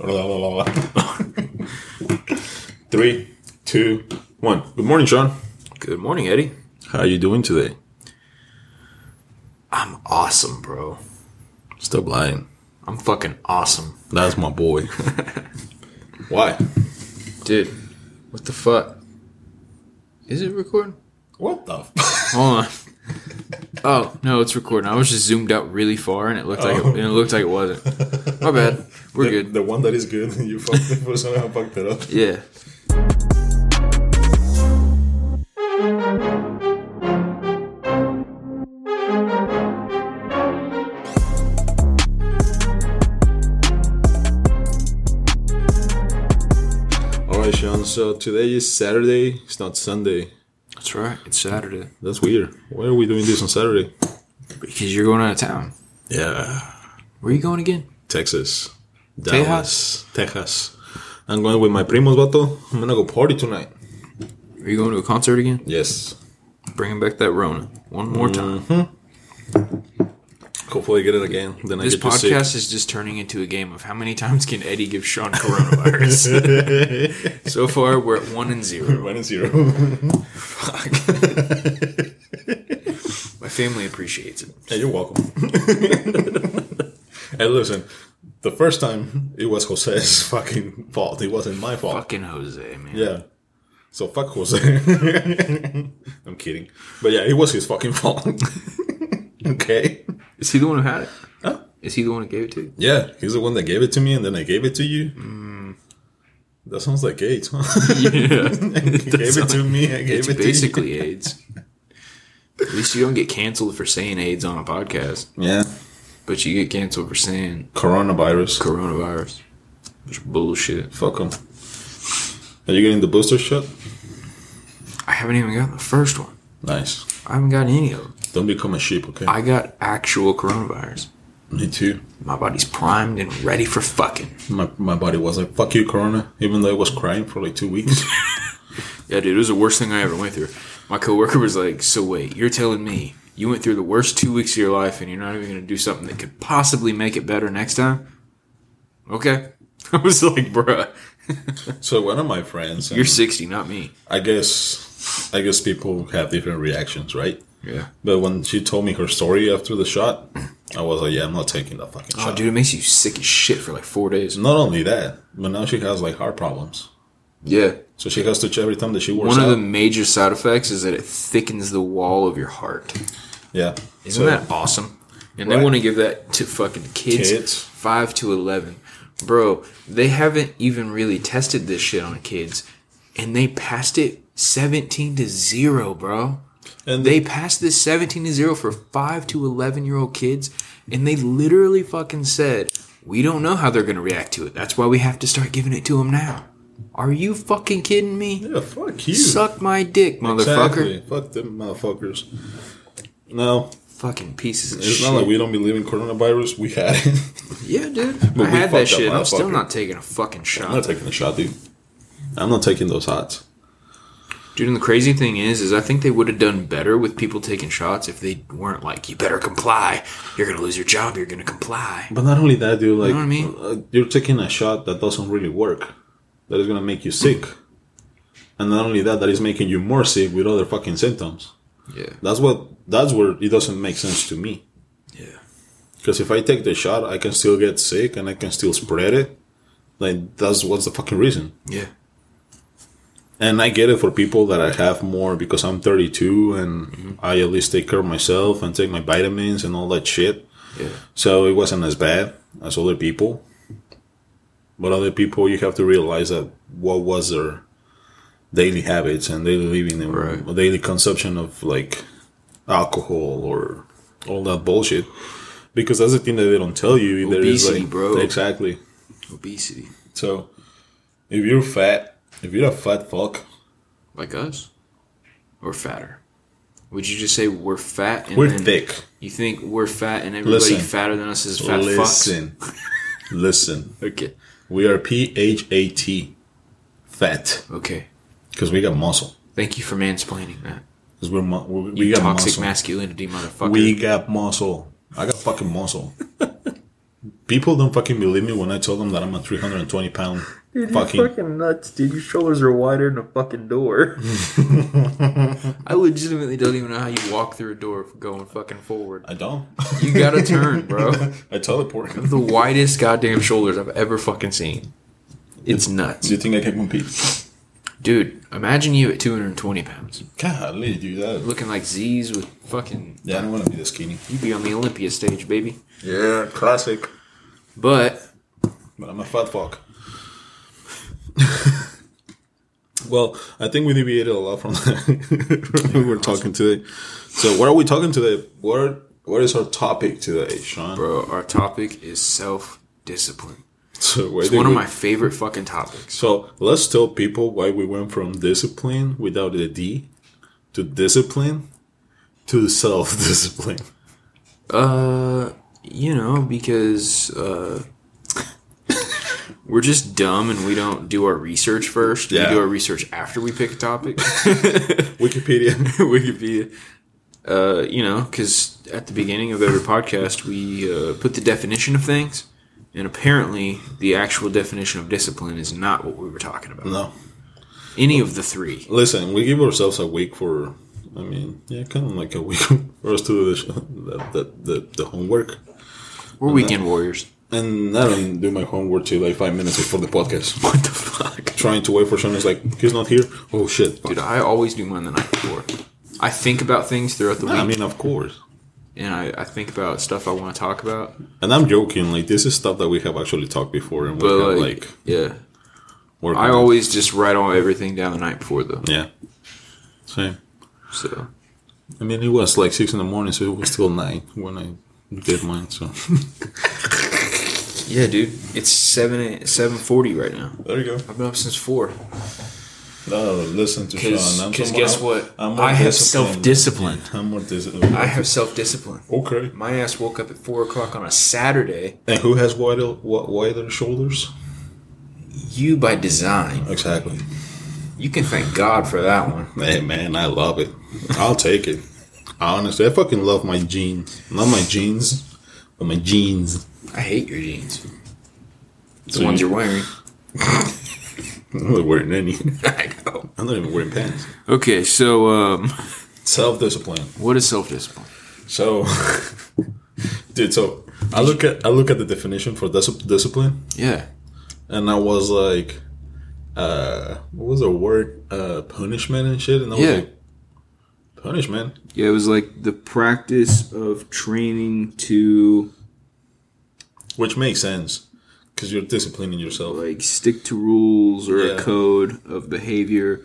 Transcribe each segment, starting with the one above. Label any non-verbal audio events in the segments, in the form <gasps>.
<laughs> Three, two, one. Good morning, Shawn. Good morning, Eddy. How are you doing today? I'm awesome, bro. Stop lying. I'm fucking awesome. That's my boy. <laughs> Why? Dude, what the fuck? Is it recording? What the? F- <laughs> Hold on. Oh, no, it's recording. I was just zoomed out really far and it looked like it, and it looked like it wasn't. My bad. We're the, good. The one that is good. <laughs> You fucked for somehow fucked it up. Yeah. All right, Shawn. So today is Saturday. It's not Sunday. That's right. It's Saturday. That's weird. Why are we doing this on Saturday? Because you're going out of town. Yeah, Where are you going again? Texas, Tejas? Dallas, Texas. I'm going with my primos, vato. I'm gonna go party tonight. Are you going to a concert again? Yes. Bringing back that Rona one more time. Mm-hmm. Hopefully, I get it again. Then This I get podcast is just turning into a game of how many times can Eddy give Shawn coronavirus? <laughs> so far, we're at one and zero. One and zero. Fuck. <laughs> My family appreciates it. Hey, you're welcome. <laughs> hey, listen. The first time it was Jose's <laughs> fucking fault. It wasn't my fault. Fucking Jose, man. Yeah. So fuck Jose. <laughs> I'm kidding. But yeah, it was his fucking fault. <laughs> okay. Is he the one who had it? Huh? Is he the one who gave it to you? Yeah, he's the one that gave it to me, and then I gave it to you. Hmm. That sounds like AIDS, huh? Yeah. he gave it to me. I gave It's it basically AIDS. At least you don't get canceled for saying AIDS on a podcast. Yeah. But you get canceled for saying Coronavirus. coronavirus. Which bullshit. Fuck them. Are you getting the booster shot? I haven't even gotten the first one. Nice. I haven't gotten any of them. Don't become a sheep, okay? I got actual coronavirus. me too. My body's primed and ready for fucking. My, my body was like, fuck you, Corona, even though I was crying for like two weeks. <laughs> Yeah, dude, it was the worst thing I ever went through. My coworker was like, "So wait, you're telling me you went through the worst two weeks of your life, and you're not even going to do something that could possibly make it better next time?" Okay, <laughs> I was like, "Bruh, <laughs> so one of my friends, you're um, 60, not me." I guess, I guess people have different reactions, right? Yeah. But when she told me her story after the shot, I was like, yeah, I'm not taking that fucking Oh, shot. dude, it makes you sick as shit for like four days. Not only that, but now she has like heart problems. Yeah. So she has to check every time that she works One of out. the major side effects is that it thickens the wall of your heart. yeah. Isn't So- that awesome? And they want to give that to fucking kids, Kids. 5 to 11. Bro, they haven't even really tested this shit on kids. And they passed it 17 to 0, bro. And They passed this 17 to 0 for 5 to 11 year old kids. And they literally fucking said, we don't know how they're going to react to it. That's why we have to start giving it to them now. Are you fucking kidding me? yeah, fuck you. Suck my dick, motherfucker. Exactly. Fuck them motherfuckers. No, Fucking pieces of it's shit. not like we don't believe in coronavirus. We had it. <laughs> Yeah, dude. But I we had fucked that up, shit. I'm still motherfucker. not taking a fucking shot. I'm shot. not taking a shot, dude. I'm not taking those shots. Dude, and the crazy thing is, is I think they would have done better with people taking shots if they weren't like, you better comply. You're gonna lose your job. You're gonna comply. But not only that, dude. Like, know what I mean? uh, you're taking a shot that doesn't really work. That is gonna make you sick. And not only that, that is making you more sick with other fucking symptoms. Yeah, That's what. That's where it doesn't make sense to me. yeah, Because if I take the shot, I can still get sick and I can still spread it. Like that's what's the fucking reason. yeah. And I get it for people that I have more because I'm 32 and mm-hmm. I at least take care of myself and take my vitamins and all that shit. Yeah. So it wasn't as bad as other people. But other people, you have to realize that what was their daily habits and daily living and Right. daily consumption of like alcohol or all that bullshit. Because that's the thing that they don't tell you. There is Obesity, like, bro. Exactly. Obesity, So if you're fat, if you're a fat fuck, like us, or fatter. Would you just say we're fat? And we're thick. You think we're fat and everybody Listen. fatter than us is fat Listen. <laughs> Listen. fucks? Okay, We are P H A T. Fat. okay. Because we got muscle. Thank you for mansplaining that. Because we're, mu- we, You we got toxic muscle. masculinity, motherfucker. We got muscle. I got fucking muscle. <laughs> people don't fucking believe me when I tell them that I'm a 320 pound fucking. nuts, dude. Your shoulders are wider than a fucking door. <laughs> I legitimately don't even know how you walk through a door going fucking forward. I don't. You gotta turn, bro. <laughs> I teleport. the widest goddamn shoulders I've ever fucking seen. It's nuts. Do you think I can compete? Dude, imagine you at 220 pounds. Golly, do that. Looking like Z's with fucking. Yeah, I don't want to be this skinny. You'd be on the Olympia stage, baby. Yeah, classic. But, But I'm a fat fuck. <laughs> well, I think we deviated a lot from <laughs> what we were talking today. So, what are we talking today? What What is our topic today, Shawn? bro, our topic is self discipline. So, It's one of my favorite fucking topics. So let's tell people why we went from discipline without the D to discipline to self discipline. Uh, you know, because, uh, we're just dumb and we don't do our research first. Yeah. We do our research after we pick a topic. <laughs> Wikipedia. <laughs> Wikipedia. Uh, you know, because at the beginning of every podcast, we uh, put the definition of things, and apparently, the actual definition of discipline is not what we were talking about. No, Any of the three. listen, we give ourselves a week for. I mean, yeah, kind of like a week <laughs> for us to do the the, the, the, the homework. We're weekend warriors. And I don't do my homework till like five minutes before the podcast. <laughs> What the fuck, Trying to wait for someone. It's like he's not here. Oh shit! dude? I always do mine the night before. I think about things throughout the week, I mean, of course. and I, I think about stuff I want to talk about. And I'm joking. Like this is stuff that we have actually talked before, and we But have like, like yeah, I it. always just write all everything down the night before, though. Yeah. Same. So I mean, it was like six in the morning, so it was still nine when I did mine. So <laughs> yeah, dude, it's seven seven forty right now. there you go. I've been up since four. No, listen to Shawn. Because I'm because some- guess I'm- what? I'm I have self discipline. I'm. I have self discipline. okay. My ass woke up at four o'clock on a Saturday. And who has wider wi- wider shoulders? You by design. Exactly. You can thank God for that one. Hey man, I love it. I'll take it. Honestly, I fucking love my jeans. Not my jeans, but my jeans. I hate your jeans. The So ones you- you're wearing. <laughs> I'm not wearing any. <laughs> I know. I'm not even wearing pants. Okay, so um, Self discipline. what is self discipline? So, <laughs> dude, so I look at I look at the definition for dis- discipline, Yeah. and I was like, uh, what was the word? Uh, punishment and shit. And I was Yeah. like, punishment. Yeah, it was like the practice of training to Which makes sense because you're disciplining yourself. like stick to rules or Yeah. a code of behavior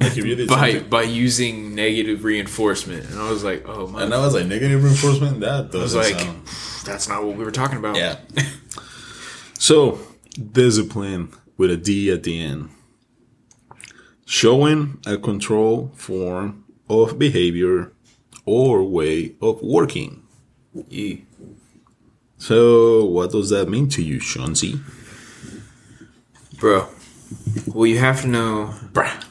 Like if you did <laughs> by something, by using negative reinforcement. And I was like, oh my and I was like negative reinforcement. That I was like, sound. that's not what we were talking about. Yeah. <laughs> so, discipline with a D at the end. Showing a control form of behavior or way of working. E. So, what does that mean to you, Shanzi? Bro. Well, you have to know Bruh.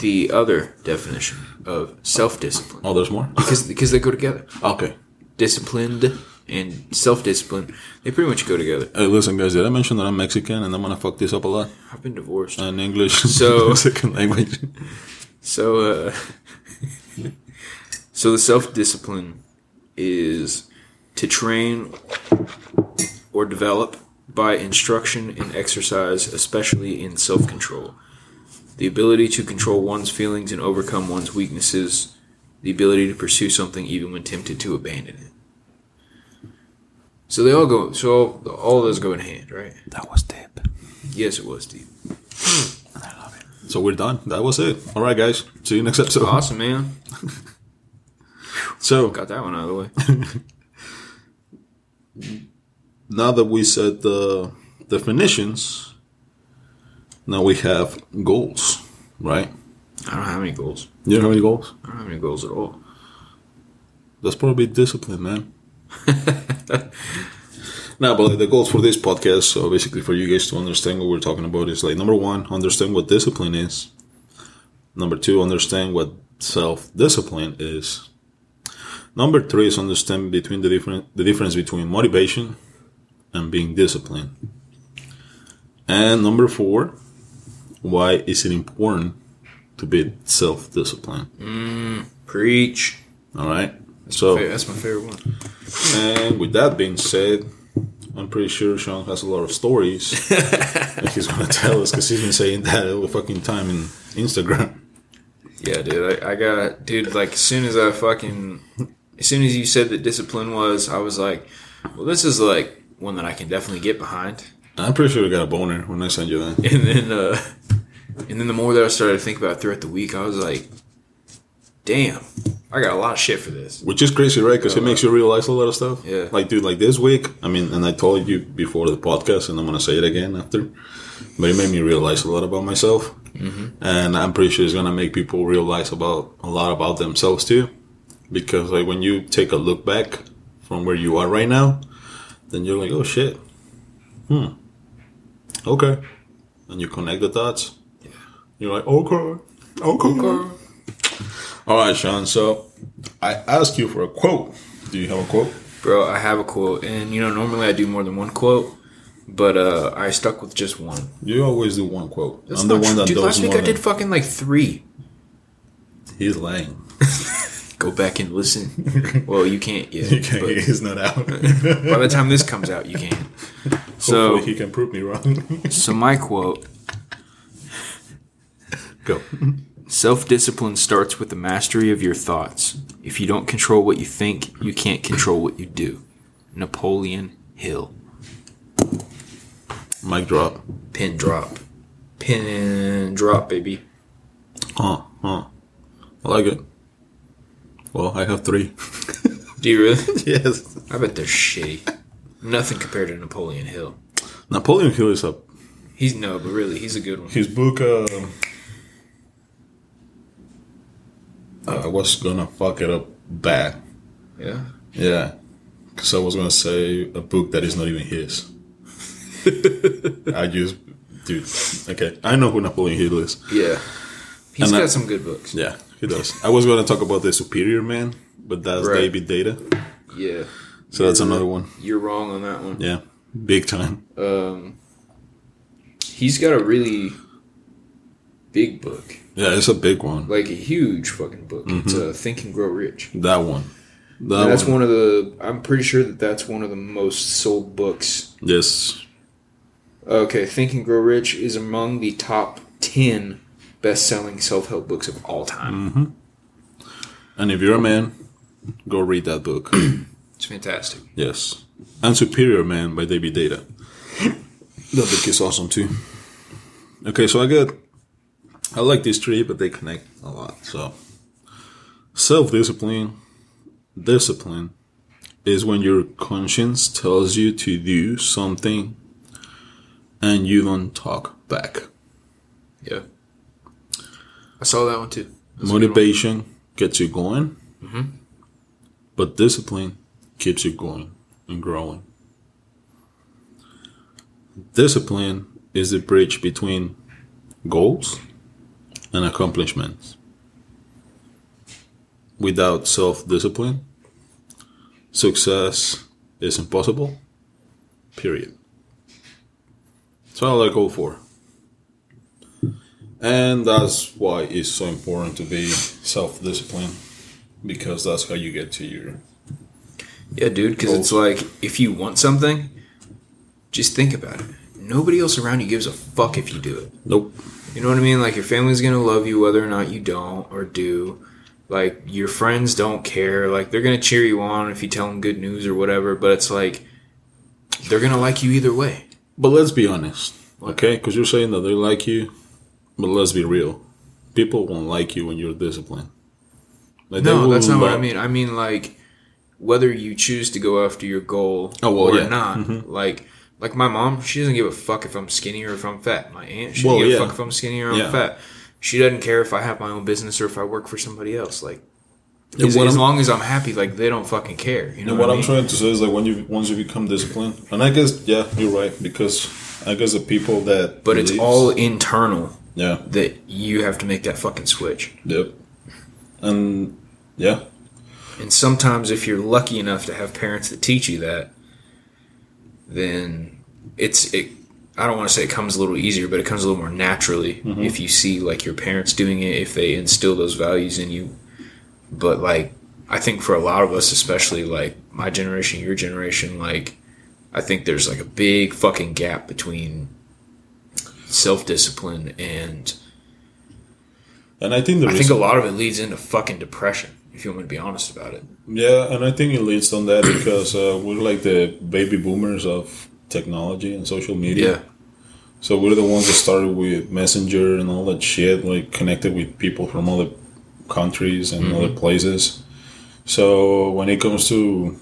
the other definition of self-discipline Oh, there's more? because because they go together. Okay. Disciplined and self-discipline, they pretty much go together. Hey, listen, guys, did I mention that I'm Mexican and I'm gonna fuck this up a lot? I've been divorced. And English <laughs> So- second language. So, uh, <laughs> so the self discipline is to train or develop by instruction and exercise, especially in self control. The ability to control one's feelings and overcome one's weaknesses. The ability to pursue something even when tempted to abandon it. So they all go. So all, all of those go in hand, right? That was deep. Yes, it was, deep. I love it. So we're done. That was it. All right, guys. See you next episode. Awesome, man. <laughs> So Got that one out of the way. <laughs> now that we said the definitions, now we have goals, right? I don't have any goals. You don't have any goals? I don't have any goals at all. That's probably discipline, man. <laughs> no, but like the goals for this podcast, so basically for you guys to understand what we're talking about is like number one, understand what discipline is. Number two, understand what self discipline is. Number three is understand between the different the difference between motivation and being disciplined. And number four, why is it important to be self disciplined? Mm, preach. All right. So, That's my favorite one. and with that being said, I'm pretty sure Shawn has a lot of stories <laughs> that he's gonna tell us because he's been saying that all the fucking time in Instagram. Yeah, dude. I, I got, dude. Like as soon as I fucking, as soon as you said that discipline was, I was like, well, this is like one that I can definitely get behind. I'm pretty sure I got a boner when I sent you that. And then, uh, and then the more that I started to think about it throughout the week, I was like, damn, I got a lot of shit for this. Which is crazy, right? Because it makes you realize a lot of stuff. Yeah. Like, dude, like this week, I mean, and I told you before the podcast, and I'm going to say it again after, but it made me realize a lot about myself. Mm-hmm. And I'm pretty sure it's going to make people realize about a lot about themselves too. Because, like, when you take a look back from where you are right now, then you're like, oh shit. Hmm. Okay. And you connect the dots. You're like, okay. Okay. okay. All right, Shawn. So I asked you for a quote. Do you have a quote? Bro, I have a quote, and you know, normally I do more than one quote, but uh, I stuck with just one. You always do one quote. That's I'm the not one true. that Dude, does last week more I did fucking like three. He's lying. <laughs> Go back and listen. well, you can't <laughs> yet. He can't, he's not out. <laughs> by the time this comes out, you can't. So, Hopefully he can prove me wrong. <laughs> so my quote: Go. Self-discipline starts with the mastery of your thoughts. If you don't control what you think, you can't control what you do. Napoleon Hill. Mic drop. Pin drop. Pin drop, baby. Huh. Huh. I like it. Well, I have three. Do you really? <laughs> yes. I bet they're shitty. Nothing compared to Napoleon Hill. Napoleon Hill is a He's no, but really, he's a good one. his book. Um, I was gonna fuck it up bad. Yeah. Yeah, because I was gonna say a book that is not even his. <laughs> I just, dude. Okay, I know who Napoleon Hill is. Yeah. He's And got I- some good books. Yeah, he does. I was gonna talk about the Superior Man, but that's Right. David Deida. Yeah. So that's another one. You're wrong on that one. Yeah, big time. Um, he's got a really big book, Yeah, it's a big one. like a huge fucking book. It's a Think and Grow Rich. That one. That that's one. one of the. I'm pretty sure that that's one of the most sold books. Yes. Okay, Think and Grow Rich is among the top ten best-selling self-help books of all time. Mm-hmm. And if you're a man, go read that book. <clears throat> It's fantastic. yes. And Superior Man by David Deida. That book is awesome too. Okay, so I got. I like these three, but they connect a lot. So, self discipline, discipline is when your conscience tells you to do something and you don't talk back. Yeah, I saw that one too. That's good one. Motivation gets you going, mm-hmm. but discipline keeps you going and growing. Discipline is the bridge between goals and accomplishments. Without self discipline, success is impossible. Period. So I like all four. And that's why it's so important to be self disciplined because that's how you get to your. Yeah, dude, because it's like if you want something, just think about it. Nobody else around you gives a fuck if you do it. Nope. You know what I mean? Like your family's gonna love you whether or not you don't or do. Like your friends don't care. Like they're gonna cheer you on if you tell them good news or whatever. But it's like they're gonna like you either way. But let's be honest, okay? Because you're saying that they like you, but let's be real. People won't like you when you're disciplined. Like, No, that's not what I mean. I mean like whether you choose to go after your goal Oh, well, or yeah. not. Mm-hmm. Like like my mom, she doesn't give a fuck if I'm skinny or if I'm fat. My aunt, she Well, doesn't give yeah. a fuck if I'm skinny or I'm fat. She doesn't care if I have my own business or if I work for somebody else. Like as, as long as I'm happy, like they don't fucking care. You know what, what I I'm mean? trying to say is like when you once you become disciplined, and I guess yeah, you're right because I guess the people that But it's all internal yeah, that you have to make that fucking switch. yep, and yeah, And sometimes if you're lucky enough to have parents that teach you that, then it's it. I don't want to say it comes a little easier, but it comes a little more naturally mm-hmm. if you see like your parents doing it, if they instill those values in you. But like, I think for a lot of us, especially like my generation, your generation, like, I think there's like a big fucking gap between self discipline and And I think the I think a lot of it leads into fucking depression. If you want me to be honest about it. yeah, and I think it leads on that because uh, we're like the baby boomers of technology and social media. Yeah. So we're the ones that started with Messenger and all that shit, like connected with people from other countries and other places. So when it comes to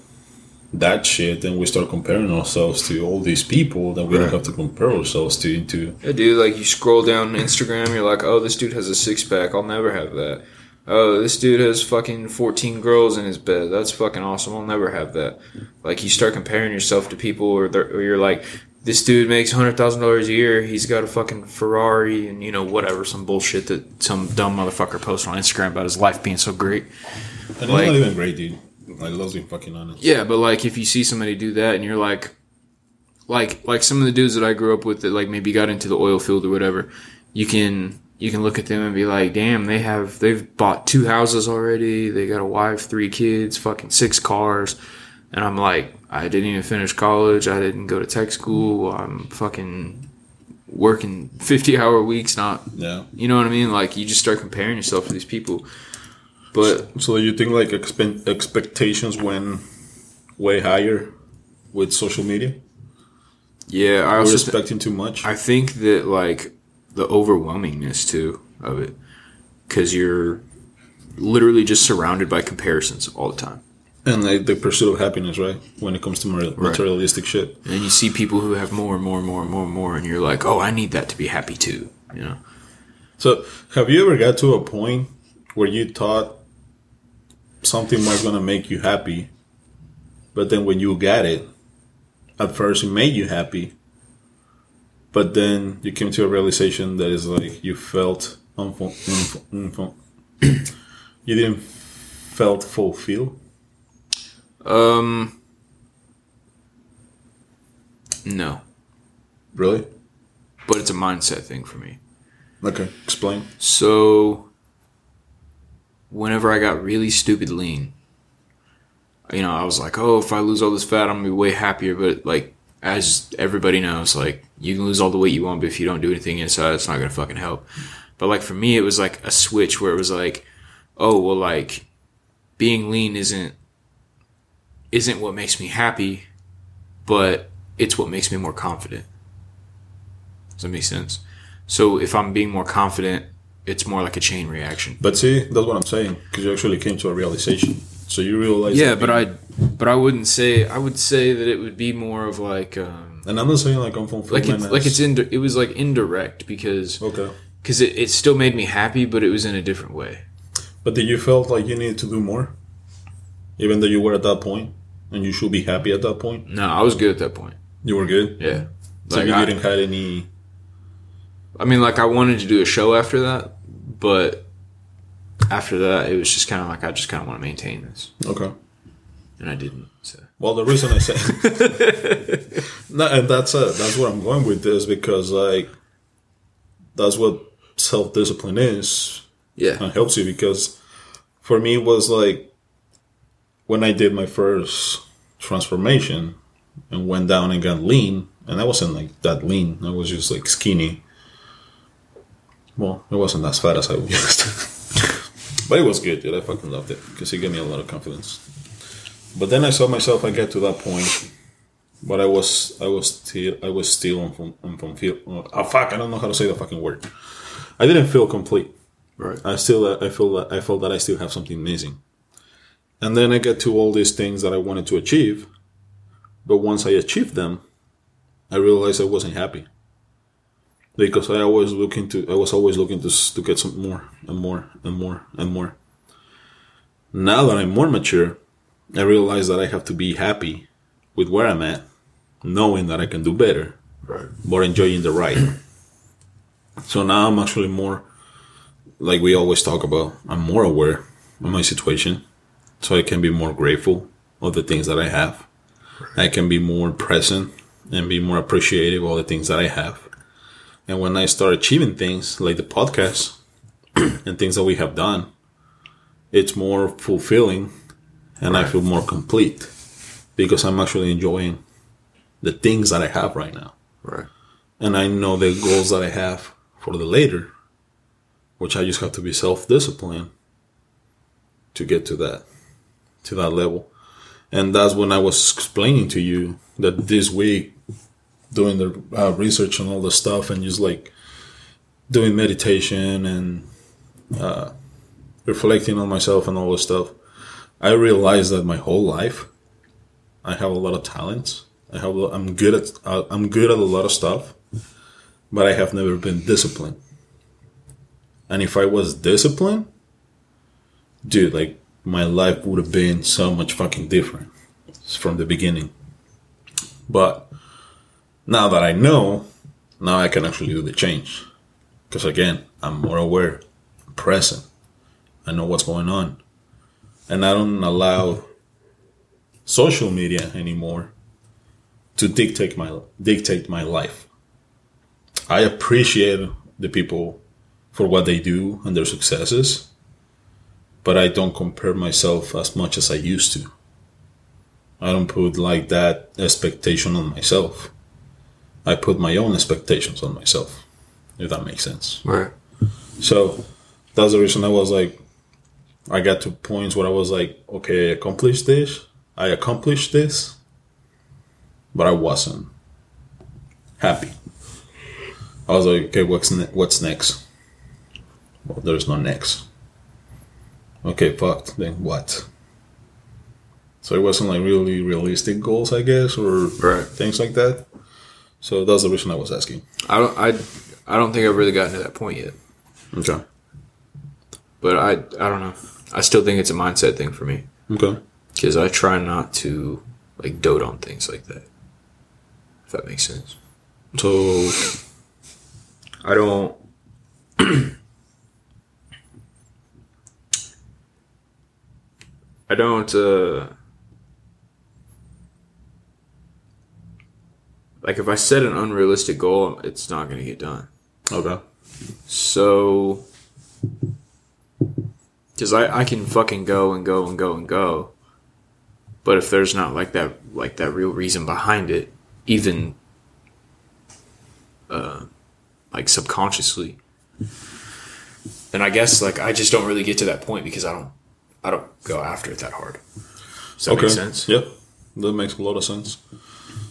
that shit, then we start comparing ourselves to all these people that we Right. don't have to compare ourselves to. Into Yeah, dude. Like you scroll down Instagram, you're like, oh, this dude has a six pack. I'll never have that. Oh, this dude has fucking fourteen girls in his bed. That's fucking awesome. I'll never have that. Like you start comparing yourself to people, or, or you're like, this dude makes hundred thousand dollars a year. He's got a fucking Ferrari, and you know whatever, some bullshit that some dumb motherfucker posts on Instagram about his life being so great. and Like- it's not even great, dude. Like, let's be fucking honest. Yeah, but like if you see somebody do that and you're like like like some of the dudes that I grew up with that like maybe got into the oil field or whatever, you can you can look at them and be like, "Damn, they have they've bought two houses already. They got a wife, three kids, fucking six cars." And I'm like, "I didn't even finish college. I didn't go to tech school. I'm fucking working 50-hour weeks not Yeah. you know what I mean? Like you just start comparing yourself to these people. But So you think like expe- expectations went way higher with social media? yeah, I also expecting too much. I think that like the overwhelmingness too of it, because you're literally just surrounded by comparisons all the time, and like the pursuit of happiness, right? When it comes to materialistic shit. and you see people who have more and more and more and more and more, and you're like, oh, I need that to be happy too, you know? So, have you ever got to a point where you thought something was gonna make you happy, but then when you got it, at first it made you happy, but then you came to a realization that is like you felt unful- unful- unful- <clears throat> you didn't felt fulfilled. Um, no, Really? but it's a mindset thing for me. Okay, explain. So, whenever I got really stupid lean, you know, I was like, oh, if I lose all this fat, I'm gonna be way happier. But like, as everybody knows, like you can lose all the weight you want, but if you don't do anything inside, it's not gonna fucking help. But like for me, it was like a switch where it was like, oh, well, like being lean isn't isn't what makes me happy, but it's what makes me more confident. Does that make sense? So if I'm being more confident, it's more like a chain reaction. But see, that's what I'm saying because you actually came to a realization. So you realize. Yeah, but I, but I wouldn't say. I would say that it would be more of like, um, And I'm not saying like like unfulfillment. it's like it's in. It was like indirect because okay. because it, it still made me happy, but it was in a different way. But did you felt like you needed to do more, even though you were at that point, and you should be happy at that point? No, I was good at that point. You were good. Yeah, So like you I, didn't have any. I mean, like I wanted to do a show after that, but after that, it was just kind of like I just kind of want to maintain this, Okay. and I didn't. So Well, the reason I say, <laughs> no, and that's it. That's what I'm going with this because like, that's what self discipline is. yeah, and helps you because for me it was like when I did my first transformation and went down and got lean, and I wasn't like that lean. I was just like skinny. Well, it wasn't as fat as I used, <laughs> but it was good, dude. I fucking loved it because it gave me a lot of confidence. But then I saw myself. I get to that point, but I was, I was still, I was still unful- unfulfilled. Oh fuck! I don't know how to say the fucking word. I didn't feel complete. right. I still I feel that I felt that I still have something missing. And then I get to all these things that I wanted to achieve, but once I achieved them, I realized I wasn't happy because I always looking to I was always looking to to get some more and more and more and more. Now that I'm more mature, I realize that I have to be happy with where I'm at, knowing that I can do better, Right. but enjoying the ride. so now I'm actually more like we always talk about, I'm more aware of my situation, so I can be more grateful of the things that I have. I can be more present and be more appreciative of the things that I have. And when I start achieving things like the podcast <clears throat> and things that we have done, it's more fulfilling and I feel more complete because I'm actually enjoying the things that I have right now. Right. And I know the goals that I have for the later, which I just have to be self disciplined to get to that to that level. And that's when I was explaining to you that this week doing the uh, research and all the stuff and just like doing meditation and uh, reflecting on myself and all this stuff, I realized that my whole life I have a lot of talents. I have I'm good at uh, I'm good at a lot of stuff, but I have never been disciplined. And if I was disciplined, dude, like my life would have been so much fucking different from the beginning. But now that I know, now I can actually do the change. Because again, I'm more aware, I'm present. I know what's going on. And I don't allow social media anymore to dictate my dictate my life. I appreciate the people for what they do and their successes, but I don't compare myself as much as I used to. I don't put like that expectation on myself. I put my own expectations on myself, if that makes sense. Right. So that's the reason I was like, I got to points where I was like, okay, I accomplished this, I accomplished this, but I wasn't happy. I was like, okay, what's ne- what's next? Well, there's no next. Okay, fucked. Then what? So it wasn't like really realistic goals, I guess, or Right. things like that. So that's the reason I was asking. I don't. I. I don't think I've really gotten to that point yet. Okay. But I. I don't know. I still think it's a mindset thing for me Okay. because I try not to like dote on things like that. If that makes sense. So I don't. <clears throat> I don't. uh Like, if I set an unrealistic goal, it's not going to get done. okay. So, because I, I can fucking go and go and go and go, but if there's not like that like that real reason behind it, even uh, like subconsciously, then I guess like I just don't really get to that point because I don't I don't go after it that hard. Does that make sense? Yep. That makes a lot of sense.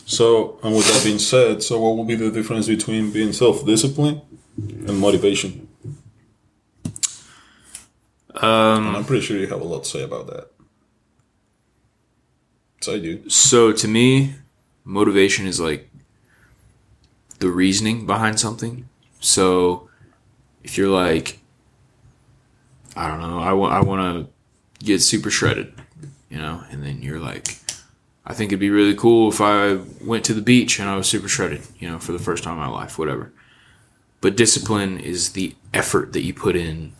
So, and with that being said, so what will be the difference between being self-disciplined and motivation? Um, And I'm pretty sure you have a lot to say about that. So I do. So to me, motivation is like the reasoning behind something. So if you're like, I don't know, I want I want to get super shredded, you know, and then you're like, I think it'd be really cool if I went to the beach and I was super shredded, you know, for the first time in my life, whatever. But discipline is the effort that you put in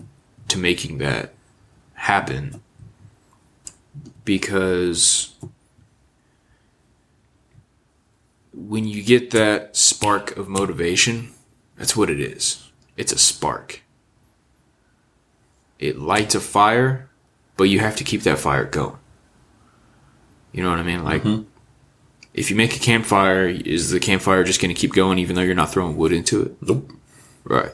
to making that happen because when you get that spark of motivation, that's what it is. It's a spark. It lights a fire, but you have to keep that fire going. You know what I mean? Like, mm-hmm. if you make a campfire, is the campfire just going to keep going even though you're not throwing wood into it? Nope. Right.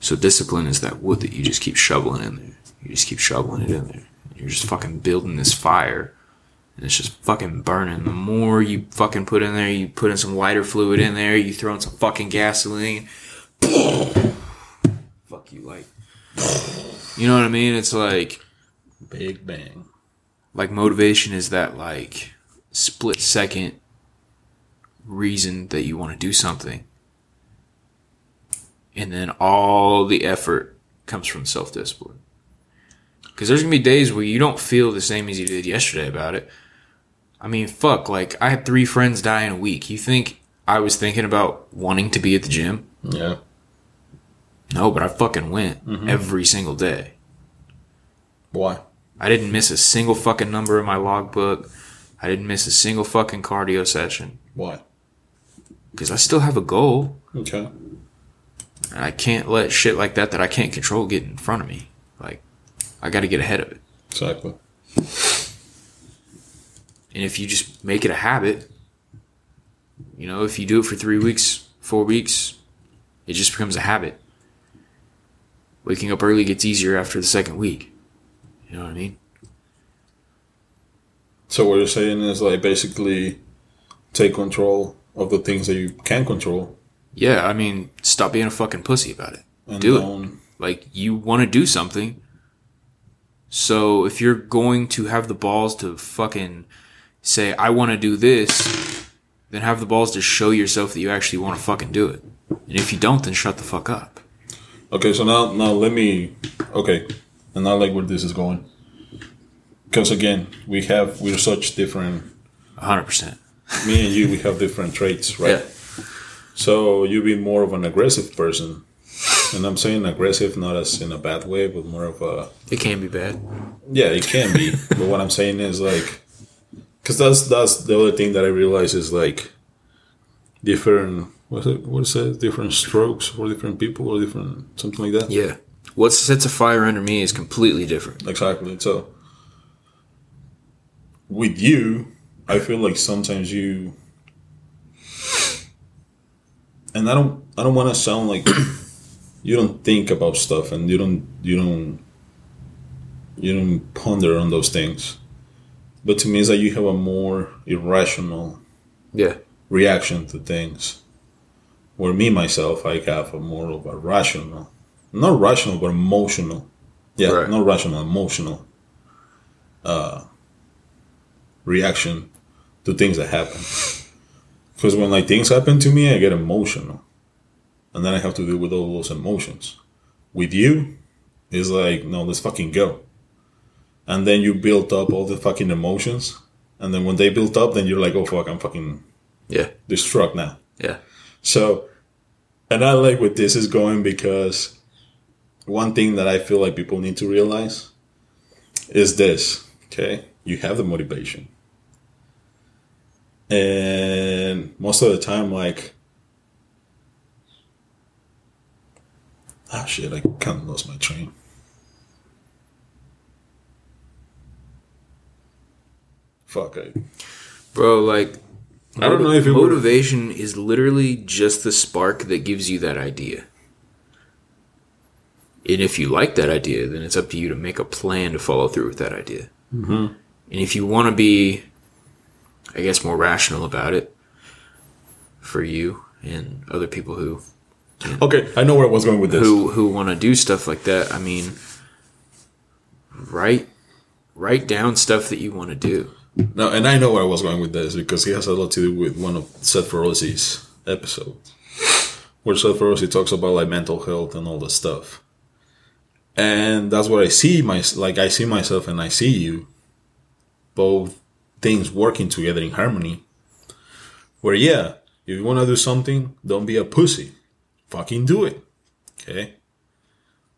So discipline is that wood that you just keep shoveling in there. You just keep shoveling it in there. You're just fucking building this fire. And it's just fucking burning. The more you fucking put in there, you put in some lighter fluid in there, you throw in some fucking gasoline. Fuck you, like. You know what I mean? It's like Big bang. Like motivation is that like split second reason that you want to do something. And then all the effort comes from self-discipline. Because there's gonna be days where you don't feel the same as you did yesterday about it. I mean fuck like i had three friends die in a week. You think i was thinking about wanting to be at the gym? Yeah. no but i fucking went mm-hmm. every single day. Why? I didn't miss a single fucking number in my logbook. I didn't miss a single fucking cardio session. Why? because I still have a goal. Okay. And I can't let shit like that that I can't control get in front of me. Like, I got to get ahead of it. Exactly. And if you just make it a habit, you know, if you do it for three weeks, four weeks, it just becomes a habit. Waking up early gets easier after the second week. You know what I mean? So what you're saying is like basically take control of the things that you can control Yeah, I mean, stop being a fucking pussy about it. and Do it. Like, you want to do something. So if you're going to have the balls to fucking say, I want to do this, then have the balls to show yourself that you actually want to fucking do it. And if you don't, then shut the fuck up. Okay, so now now let me okay, and I like where this is going. Because again, we have we're such different. 100%. Me and you, we have different traits, <laughs> right? Yeah. So you be more of an aggressive person, and I'm saying aggressive not as in a bad way, but more of a It can be bad. yeah, it can be. <laughs> but what I'm saying is like, because that's that's the other thing that I realize is like different. What's it? What is it? Different strokes for different people, or different something like that. Yeah. What sets a fire under me is completely different. Exactly. So with you, I feel like sometimes you and I don't I don't want to sound like <clears throat> you don't think about stuff and you don't you don't you don't ponder on those things. But to me it's like you have a more irrational Yeah. reaction to things. Where me myself I have a more of a rational not rational but emotional. Yeah, Right. not rational, emotional uh reaction to things that happen. Because when like things happen to me, I get emotional. And then I have to deal with all those emotions. With you, it's like, no, let's fucking go. And then you build up all the fucking emotions. And then when they build up, then you're like, oh fuck, I'm fucking Yeah. distraught now. Yeah. So, and I like where this is going because one thing that I feel like people need to realize is this, okay? You have the motivation. And most of the time, like, ah, shit, I kind of lost my train. Fuck, I, Bro, like I don't know if it would- motivation is literally just the spark that gives you that idea. And if you like that idea, then it's up to you to make a plan to follow through with that idea. Mm-hmm. And if you want to be, I guess, more rational about it for you and other people who okay, I know where I was going with this. who who want to do stuff like that, I mean, write write down stuff that you want to do. No, and I know where I was going with this because he has a lot to do with one of Seth Ferozzi's episodes, where Seth Ferozzi talks about like mental health and all this stuff. And that's what I see my like I see myself and I see you, both things working together in harmony. Where yeah, if you want to do something, don't be a pussy, fucking do it, okay.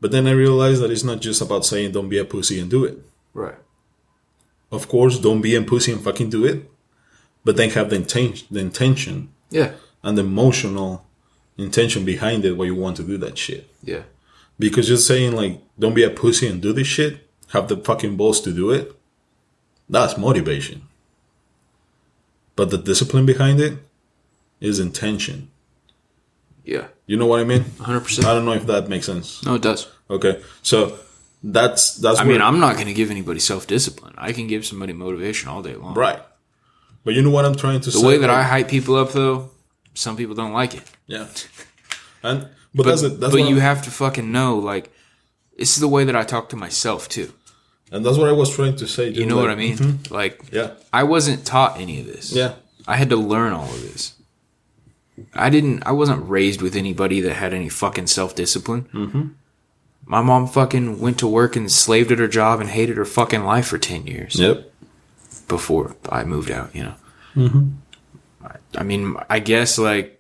But then I realized that it's not just about saying don't be a pussy and do it Right. of course, don't be a pussy and fucking do it, but then have the intention, the intention Yeah. and the emotional intention behind it why you want to do that shit. Yeah. Because just saying like, don't be a pussy and do this shit, have the fucking balls to do it, that's motivation. But the discipline behind it is intention. Yeah. You know what I mean? 100%. I don't know if that makes sense. No, it does. Okay, so that's that's I mean, I'm not going to give anybody self discipline. I can give somebody motivation all day long. right. But you know what I'm trying to The say? The way that I hype people up, though, some people don't like it. yeah, and but, But, that's. That's but you I'm- have to fucking know, like, this is the way that I talk to myself, too. And that's what I was trying to say. You know what I mean? Like, Yeah. I wasn't taught any of this. Yeah. I had to learn all of this. I didn't, I wasn't raised with anybody that had any fucking self discipline. Mm-hmm. My mom fucking went to work and slaved at her job and hated her fucking life for 10 years. Yep. before I moved out, you know. I, I mean, I guess like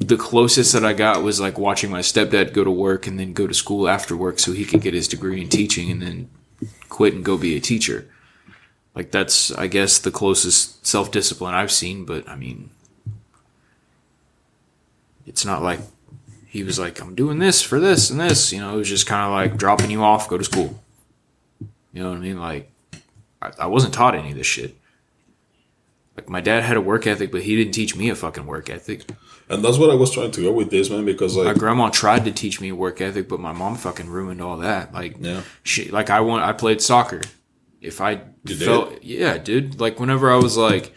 the closest that I got was like watching my stepdad go to work and then go to school after work so he could get his degree in teaching and then quit and go be a teacher. Like that's I guess the closest self discipline I've seen, but I mean it's not like he was like, I'm doing this for this and this. You know, it was just kind of like dropping you off, go to school. You know what I mean? Like, I, I wasn't taught any of this shit. Like, my dad had a work ethic, but he didn't teach me a fucking work ethic. And that's what I was trying to go with this, man, because My grandma tried to teach me work ethic, but my mom fucking ruined all that. Like, yeah, she, like I want, I played soccer. If I You felt, yeah, dude. Like whenever I was like,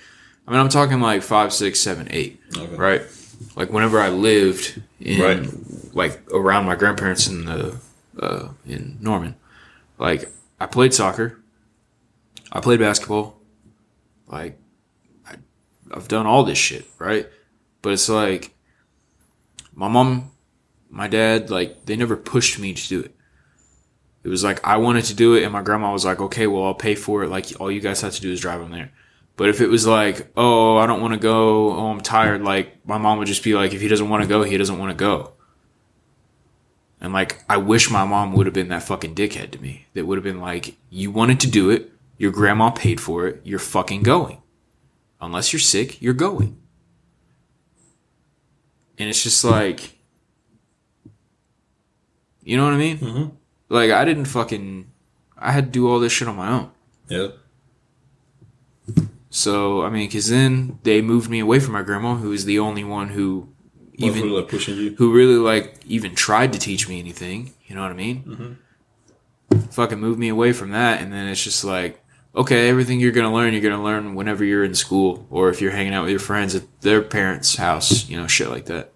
I mean, I'm talking like five, six, seven, eight, Okay. right? Like whenever I lived in, Right. like around my grandparents in the, uh, in Norman, like I played soccer, I played basketball, like I, I've done all this shit, right? But it's like my mom, my dad, like they never pushed me to do it. It was like I wanted to do it, and my grandma was like, "Okay, well, I'll pay for it. Like all you guys have to do is drive them there." But if it was like, "Oh, I don't want to go. Oh, I'm tired," like my mom would just be like, "If he doesn't want to go, he doesn't want to go." And like, I wish my mom would have been that fucking dickhead to me. That would have been like, "You wanted to do it. Your grandma paid for it. You're fucking going. Unless you're sick, you're going." And it's just like, you know what I mean? Mhm. Like I didn't fucking, I had to do all this shit on my own. yeah, So I mean, because then they moved me away from my grandma, who was the only one who even really like pushing you. who really like even tried to teach me anything. You know what I mean? Fucking moved me away from that, and then it's just like, okay, everything you're gonna learn, you're gonna learn whenever you're in school or if you're hanging out with your friends at their parents' house. You know, shit like that.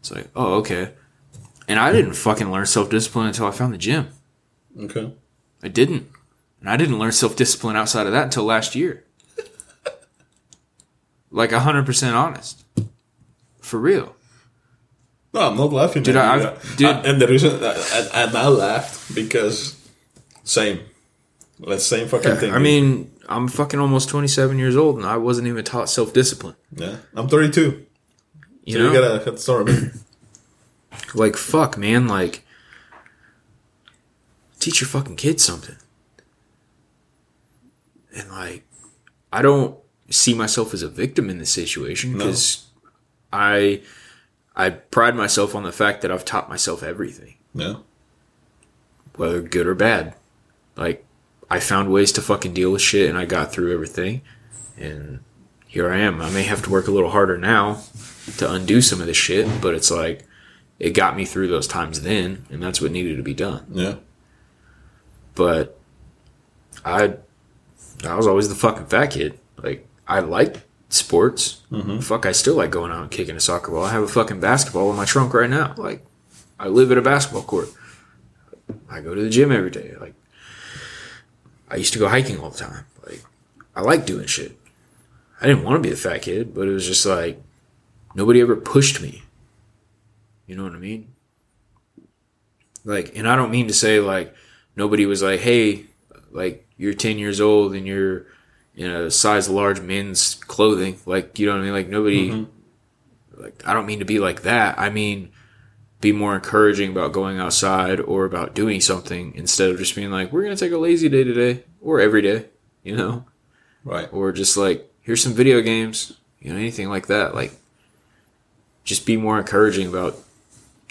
It's like, oh, okay. And I didn't fucking learn self discipline until I found the gym. Okay, I didn't. And I didn't learn self discipline outside of that until last year. <laughs> like 100% honest. For real. no, I'm not laughing, Dude, I- dude- Uh, and the reason, I, I, and I laughed because same, let's same fucking thing. I mean, I'm fucking almost 27 years old and I wasn't even taught self discipline. yeah, I'm 32, You so know? you got a head start. man. <clears throat> like, fuck, man. Like, teach your fucking kids something. And, like, I don't see myself as a victim in this situation No. because I. I pride myself on the fact that I've taught myself everything. yeah, whether good or bad. Like, I found ways to fucking deal with shit and I got through everything. And here I am. I may have to work a little harder now to undo some of this shit, but it's like, it got me through those times then, and that's what needed to be done. yeah, But I, I was always the fucking fat kid. Like, I liked sports. Mm-hmm. Fuck, I still like going out and kicking a soccer ball. I have a fucking basketball in my trunk right now. Like, I live at a basketball court. I go to the gym every day. Like, I used to go hiking all the time. Like, I like doing shit. I didn't want to be the fat kid, but it was just like nobody ever pushed me. You know what I mean? Like, and I don't mean to say like nobody was like, hey, like you're 10 years old and you're in a size large men's clothing. Like, you know what I mean? Like, nobody, mm-hmm. like, I don't mean to be like that. I mean, be more encouraging about going outside or about doing something instead of just being like, we're going to take a lazy day today or every day, you know? right. Or just like, here's some video games, you know, anything like that. Like, just be more encouraging about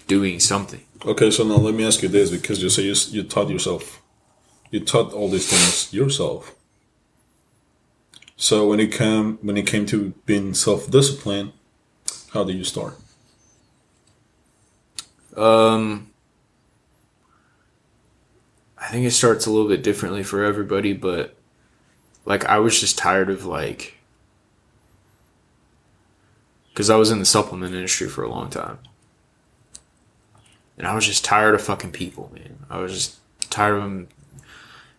doing something. Okay, so now let me ask you this because you say you, you taught yourself, you taught all these things yourself. So when it came when it came to being self disciplined, how did you start? Um, I think it starts a little bit differently for everybody, but like I was just tired of like, because I was in the supplement industry for a long time, and I was just tired of fucking people, man. I was just tired of them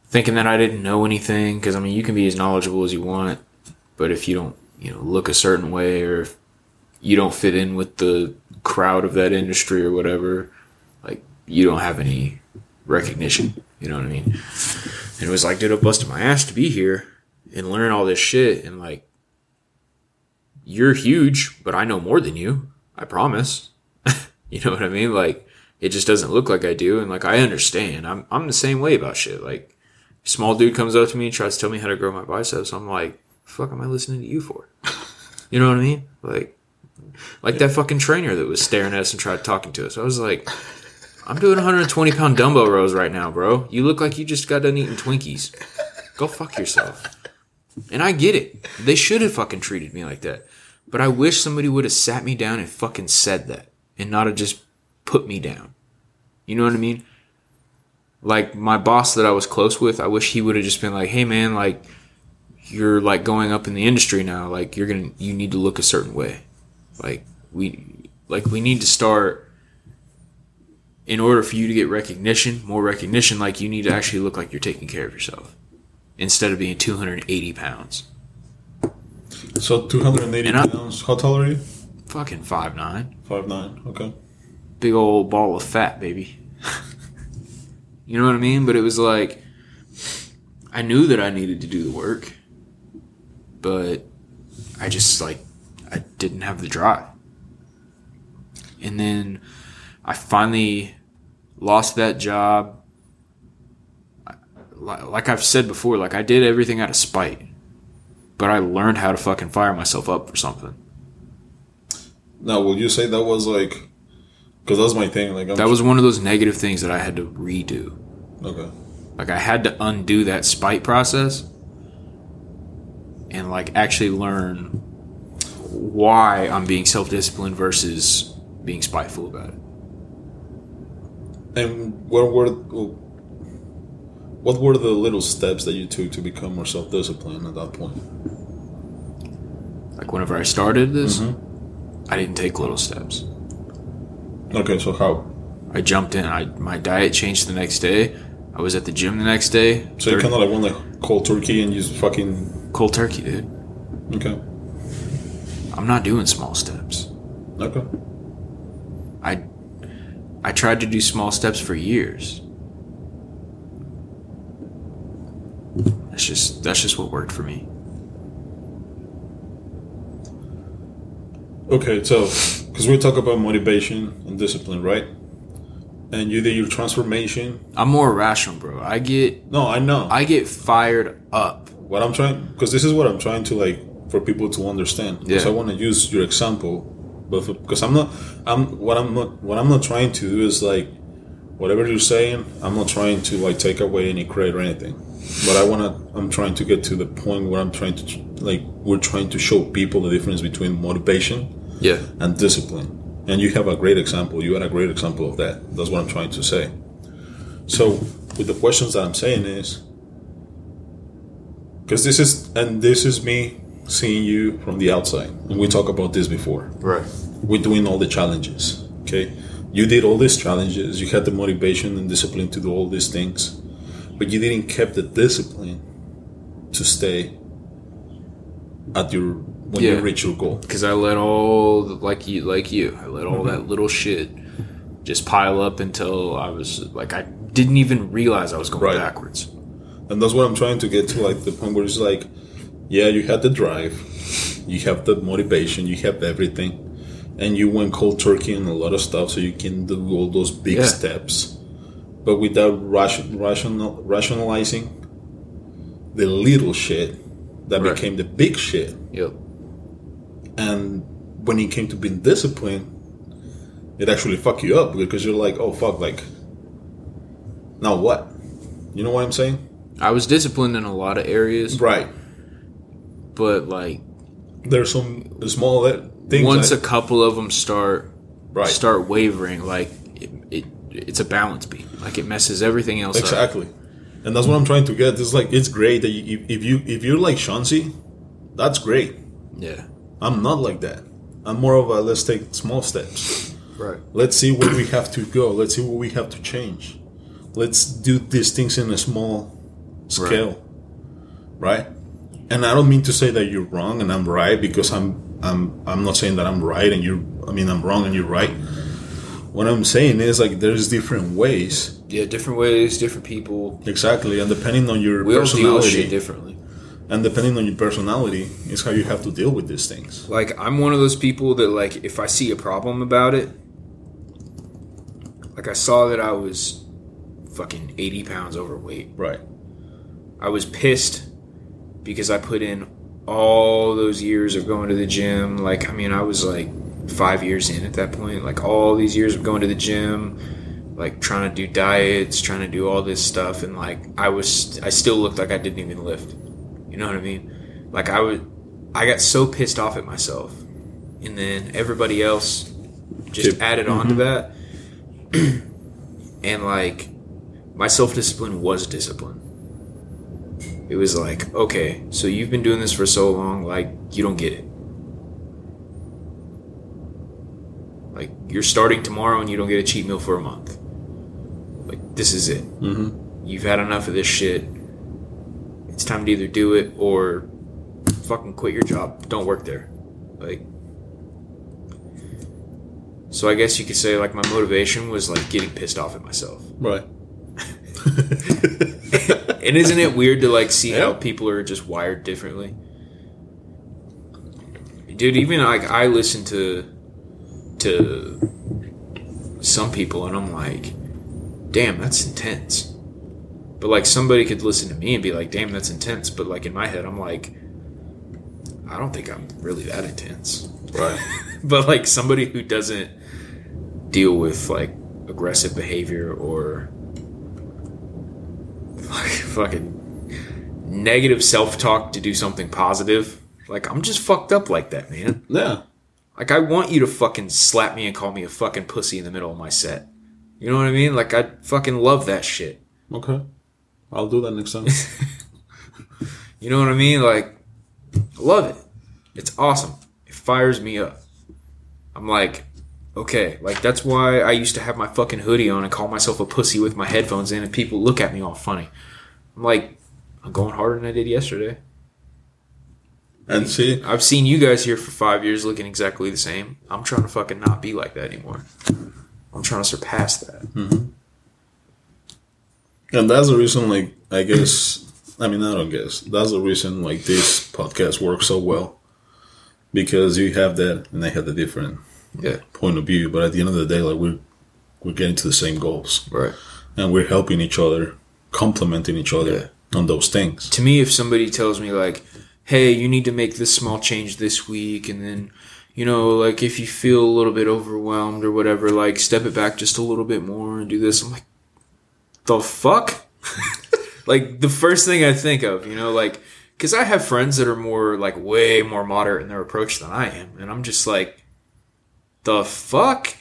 thinking that I didn't know anything. Because I mean, you can be as knowledgeable as you want, but if you don't, you know, look a certain way or if you don't fit in with the crowd of that industry or whatever, like you don't have any recognition. You know what I mean? And it was like, dude, I busted my ass to be here and learn all this shit. And like, you're huge, but I know more than you. I promise. <laughs> you know what I mean? Like, it just doesn't look like I do. And like, I understand. I'm, I'm the same way about shit. Like, small dude comes up to me and tries to tell me how to grow my biceps. I'm like, fuck am I listening to you for? <laughs> You know what I mean? Like, Like that fucking trainer that was staring at us and tried talking to us. I was like, I'm doing 120 pound dumbbell rows right now, bro. You look like you just got done eating Twinkies. Go fuck yourself. And I get it. They should have fucking treated me like that. But I wish somebody would have sat me down and fucking said that and not have just put me down. You know what I mean? Like my boss that I was close with, I wish he would have just been like, "Hey man, like you're like going up in the industry now. Like you're to you need to look a certain way. Like we like we need to start in order for you to get recognition, more recognition, like you need to actually look like you're taking care of yourself instead of being 280 pounds. So 280 I- pounds. How tall are you? Fucking five nine, Five nine. Okay. big old ball of fat, baby. <laughs> you know what I mean? But it was like I knew that I needed to do the work, but I just like I didn't have the drive. And then I finally lost that job. Like I've said before, like I did everything out of spite, but I learned how to fucking fire myself up for something. Now, will you say that was like? Because that's my thing. Like I'm That was one of those negative things that I had to redo. okay. Like I had to undo that spite process and like actually learn why I'm being self-disciplined versus being spiteful about it. And what were what were the little steps that you took to become more self disciplined at that point? Like whenever I started this, mm-hmm. I didn't take little steps. Okay, so how? I jumped in. I my diet changed the next day. I was at the gym the next day. So you kind of like went like cold turkey and you just fucking cold turkey, dude. okay, I'm not doing small steps. okay. I I tried to do small steps for years. That's just that's just what worked for me. Okay, so because we talk about motivation and discipline, right? And you did your transformation. I'm more rational, bro. I get No, I know. I get fired up. what I'm trying because this is what I'm trying to like for people to understand. Because Yeah. I want to use your example, but for, because I'm not, I'm what I'm not what I'm not trying to do is like whatever you're saying. I'm not trying to like take away any credit or anything. But I want to. I'm trying to get to the point where I'm trying to like we're trying to show people the difference between motivation Yeah. and discipline. And you have a great example. You had a great example of that. That's what I'm trying to say. So, with the questions that I'm saying is, because this is, and this is me seeing you from the outside, and we talked about this before. Right. We're doing all the challenges. Okay, you did all these challenges. You had the motivation and discipline to do all these things, but you didn't keep the discipline to stay at your when Yeah. you reach your goal. Because I let all the- like you like you. I let all mm-hmm. that little shit just pile up until I was like I didn't even realize I was going Right. backwards. And that's what I'm trying to get to, like the point where it's like, yeah, you had the drive, you have the motivation, you have everything, and you went cold turkey on a lot of stuff, so you can do all those big Yeah. steps, but without ration, rational, rationalizing the little shit that Right. became the big shit. Yep. And when it came to being disciplined, it actually fuck you up because you're like, oh fuck, like, now what? You know what I'm saying? I was disciplined in a lot of areas, Right. But like there's some small things. once a couple of them start right, start wavering, like it, it it's a balance beam. Like it messes everything else up. exactly, and that's what I'm trying to get. It's like it's great that you, if, you if you're like Shansi, that's great. Yeah. I'm not like that. I'm more of a let's take small steps. Right. Let's see where we have to go. Let's see what we have to change. Let's do these things in a small scale, right? And I don't mean to say that you're wrong and I'm right because I'm I'm I'm not saying that I'm right and you're. I mean I'm wrong and you're right. What I'm saying is like there's different ways, Yeah, different ways, different people. exactly, and depending on your We all deal with shit personality, differently. and depending on your personality, is how you have to deal with these things. Like I'm one of those people that like if I see a problem about it, like I saw that I was fucking 80 pounds overweight. Right. I was pissed because I put in all those years of going to the gym. Like I mean, I was like five years in at that point. Like all these years of going to the gym, like trying to do diets, trying to do all this stuff, and like I was, I still looked like I didn't even lift. You know what I mean? Like I was, I got so pissed off at myself, and then everybody else just added on to mm-hmm. that, <clears throat> and like my self discipline was discipline. It was like, okay, so you've been doing this for so long, like you don't get it. Like you're starting tomorrow and you don't get a cheat meal for a month. Like this is it. Mm-hmm. You've had enough of this shit. It's time to either do it or fucking quit your job. Don't work there. Like So I guess you could say like my motivation was like getting pissed off at myself. Right. <laughs> <laughs> And isn't it weird to like see how people are just wired differently? Dude, even like I listen to to some people and I'm like, damn, that's intense. But like somebody could listen to me and be like, damn, that's intense. But like in my head, I'm like, I don't think I'm really that intense. Right. <laughs> But like somebody who doesn't deal with like aggressive behavior or <laughs> fucking negative self-talk to do something positive, like I'm just fucked up like that, man. Yeah. Like I want you to fucking slap me and call me a fucking pussy in the middle of my set. You know what I mean? Like I fucking love that shit. Okay. I'll do that next time. <laughs> You know what I mean? Like I love it. It's awesome. It fires me up. I'm like, okay, like that's why I used to have my fucking hoodie on and call myself a pussy with my headphones in and people look at me all funny. I'm like, I'm going harder than I did yesterday. and see, I've seen you guys here for five years looking exactly the same. I'm trying to fucking not be like that anymore. I'm trying to surpass that. Mm-hmm. and that's the reason, like, I guess, I mean, I don't guess, that's the reason, like, this podcast works so well. Because you have that, and I have the different Yeah. point of view, but at the end of the day, like, we're, we're getting to the same goals. Right. And we're helping each other, complementing each other on those things. to me, if somebody tells me like, "Hey, you need to make this small change this week," and then, you know, like if you feel a little bit overwhelmed or whatever, like step it back just a little bit more and do this. I'm like, the fuck? <laughs> like the first thing I think of, you know, like because I have friends that are more like way more moderate in their approach than I am, and I'm just like, the fuck?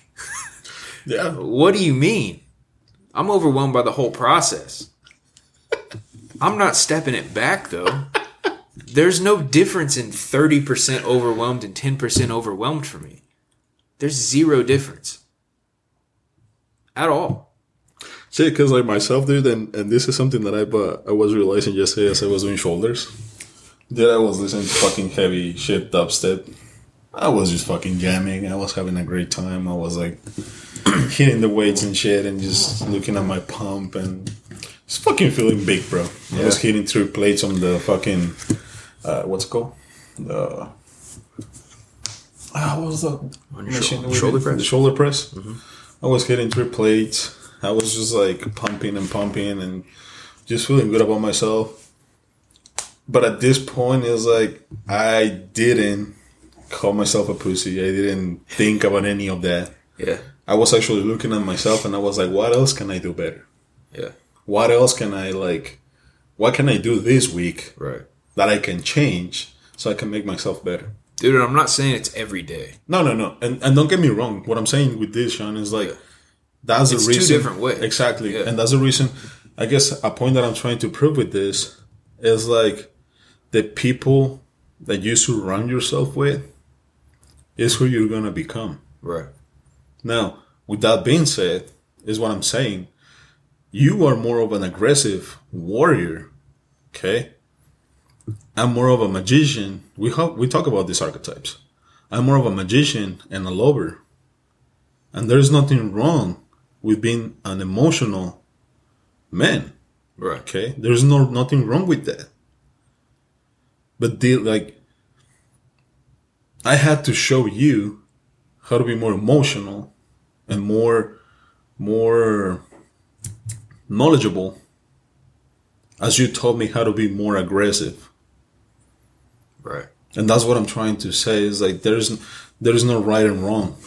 Yeah. What do you mean? I'm overwhelmed by the whole process. I'm not stepping it back though. There's no difference in 30% overwhelmed and 10% overwhelmed for me. There's zero difference. At all. See, because like myself, dude, and, and this is something that I uh, I was realizing yesterday as I was doing shoulders. That I was listening to fucking heavy shit dubstep. I was just fucking jamming. I was having a great time. I was like <clears throat> hitting the weights and shit, and just looking at my pump and just fucking feeling big, bro. I was hitting three plates on the fucking uh, what's it called? The ah, what was the machine shou- shoulder press? The shoulder press. I was hitting three plates. I was just like pumping and pumping and just feeling good about myself. But at this point, it's like I didn't call myself a pussy. I didn't think about any of that. Yeah. I was actually looking at myself and I was like, what else can I do better? Yeah. What else can I like? What can I do this week Right. that I can change so I can make myself better? Dude, I'm not saying it's every day. No, no, no. And and don't get me wrong. What I'm saying with this, Shawn, is like Yeah. that's It's two reason. different ways. Exactly. Yeah. And that's the reason. I guess a point that I'm trying to prove with this is like the people that you surround yourself with is who you're gonna become. Right. Now, with that being said, is what I'm saying. You are more of an aggressive warrior, okay? I'm more of a magician. We ho- we talk about these archetypes. I'm more of a magician and a lover. And there's nothing wrong with being an emotional man, Right. okay? There's no nothing wrong with that. But the like I had to show you how to be more emotional and more more knowledgeable as you taught me how to be more aggressive Right. and that's what i'm trying to say is like there's there is no right and wrong.